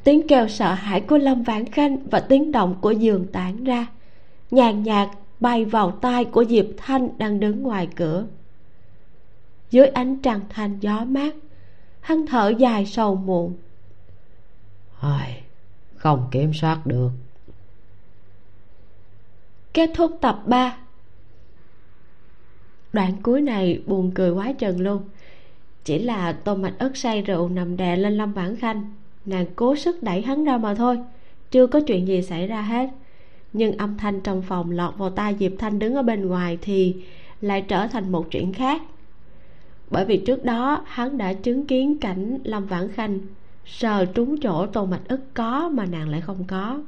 Tiếng kêu sợ hãi của lâm vãn khanh và tiếng động của giường tản ra. Nhàn nhạt bay vào tai của diệp thanh đang đứng ngoài cửa. Dưới ánh trăng thanh gió mát hắn thở dài sầu muộn. Ai, không kiểm soát được. Kết thúc tập 3 đoạn cuối này buồn cười quá chừng luôn. Chỉ là tô mạch ớt say rượu nằm đè lên lâm vãn khanh. Nàng cố sức đẩy hắn ra mà thôi. Chưa có chuyện gì xảy ra hết nhưng âm thanh trong phòng lọt vào tai diệp thanh đứng ở bên ngoài thì lại trở thành một chuyện khác. Bởi vì trước đó, hắn đã chứng kiến cảnh lâm vãn khanh sờ trúng chỗ tô mạch ức có mà nàng lại không có.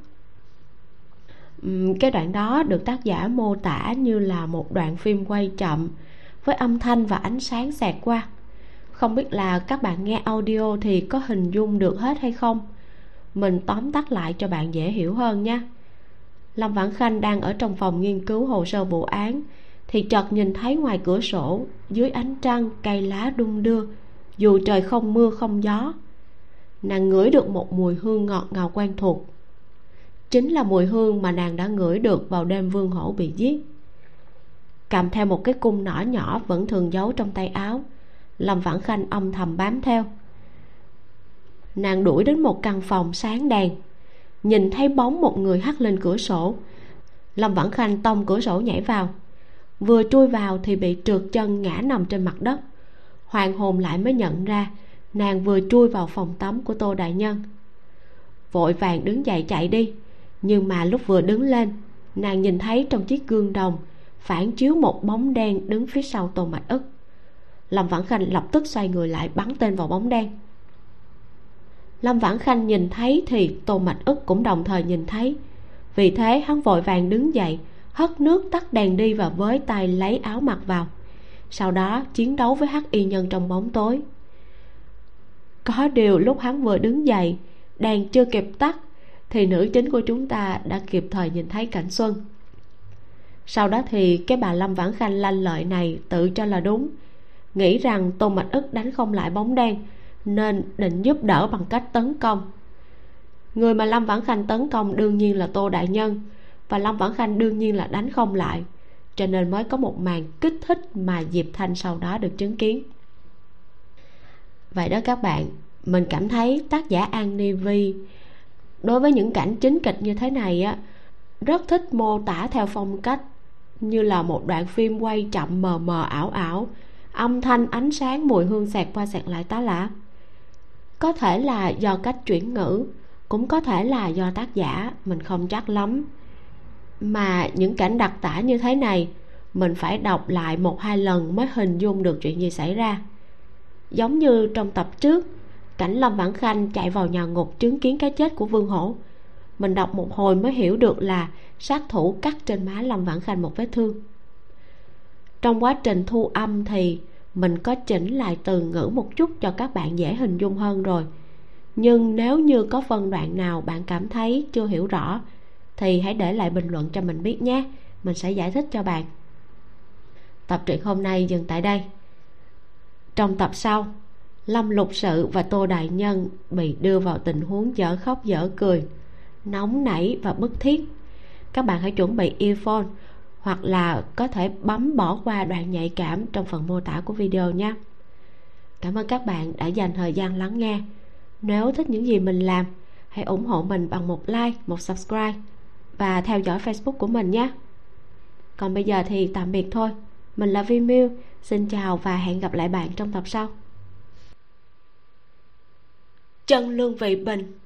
Cái đoạn đó được tác giả mô tả như là một đoạn phim quay chậm với âm thanh và ánh sáng xẹt qua. Không biết là các bạn nghe audio thì có hình dung được hết hay không? Mình tóm tắt lại cho bạn dễ hiểu hơn nha lâm vãn khanh đang ở trong phòng nghiên cứu hồ sơ vụ án, thì chợt nhìn thấy ngoài cửa sổ, dưới ánh trăng, cây lá đung đưa, dù trời không mưa, không gió. Nàng ngửi được một mùi hương ngọt ngào quen thuộc. Chính là mùi hương mà nàng đã ngửi được vào đêm vương hổ bị giết. Cầm theo một cái cung nỏ nhỏ vẫn thường giấu trong tay áo, lâm vãn khanh âm thầm bám theo. Nàng đuổi đến một căn phòng sáng đèn nhìn thấy bóng một người hắt lên cửa sổ. Lâm vãn khanh tông cửa sổ nhảy vào. Vừa chui vào thì bị trượt chân ngã nằm trên mặt đất. Hoàng hồn lại mới nhận ra, nàng vừa chui vào phòng tắm của tô đại nhân. Vội vàng đứng dậy chạy đi, nhưng mà lúc vừa đứng lên, nàng nhìn thấy trong chiếc gương đồng phản chiếu một bóng đen đứng phía sau tô mạch ức. Lâm vãn khanh lập tức xoay người lại bắn tên vào bóng đen lâm vãn khanh nhìn thấy thì tô mạch ức cũng đồng thời nhìn thấy. Vì thế hắn vội vàng đứng dậy, hất nước tắt đèn đi và với tay lấy áo mặc vào. Sau đó chiến đấu với hắc y nhân trong bóng tối. Có điều lúc hắn vừa đứng dậy, đèn chưa kịp tắt, thì nữ chính của chúng ta đã kịp thời nhìn thấy cảnh xuân. Sau đó thì cái bà lâm vãn khanh lanh lợi này tự cho là đúng. Nghĩ rằng tôn mạch ức đánh không lại bóng đen nên định giúp đỡ bằng cách tấn công. Người mà lâm vãn khanh tấn công đương nhiên là tô đại nhân, và lâm vãn khanh đương nhiên là đánh không lại, cho nên mới có một màn kích thích mà diệp thanh sau đó được chứng kiến. Vậy đó các bạn, mình cảm thấy tác giả an ni vi đối với những cảnh chính kịch như thế này á, rất thích mô tả theo phong cách như là một đoạn phim quay chậm mờ mờ ảo ảo, âm thanh ánh sáng mùi hương sạc qua sạc lại tá lạ có thể là do cách chuyển ngữ, cũng có thể là do tác giả, mình không chắc lắm. Mà những cảnh đặc tả như thế này, mình phải đọc lại một hai lần mới hình dung được chuyện gì xảy ra. Giống như trong tập trước, cảnh lâm vãn khanh chạy vào nhà ngục chứng kiến cái chết của vương hổ. Mình đọc một hồi mới hiểu được là sát thủ cắt trên má lâm vãn khanh một vết thương. Trong quá trình thu âm thì mình có chỉnh lại từ ngữ một chút cho các bạn dễ hình dung hơn rồi. Nhưng nếu như có phân đoạn nào bạn cảm thấy chưa hiểu rõ, thì hãy để lại bình luận cho mình biết nhé. Mình sẽ giải thích cho bạn. Tập truyện hôm nay dừng tại đây. Trong tập sau, lâm lục sự và tô đại nhân bị đưa vào tình huống dở khóc dở cười, nóng nảy và bức thiết. Các bạn hãy chuẩn bị earphone hoặc là có thể bấm bỏ qua đoạn nhạy cảm trong phần mô tả của video nhé cảm ơn các bạn đã dành thời gian lắng nghe. Nếu thích những gì mình làm, hãy ủng hộ mình bằng một like, một subscribe và theo dõi facebook của mình nhé. Còn bây giờ thì tạm biệt thôi. Mình là vi miu. Xin chào và hẹn gặp lại bạn trong tập sau. Chân lương vị bình.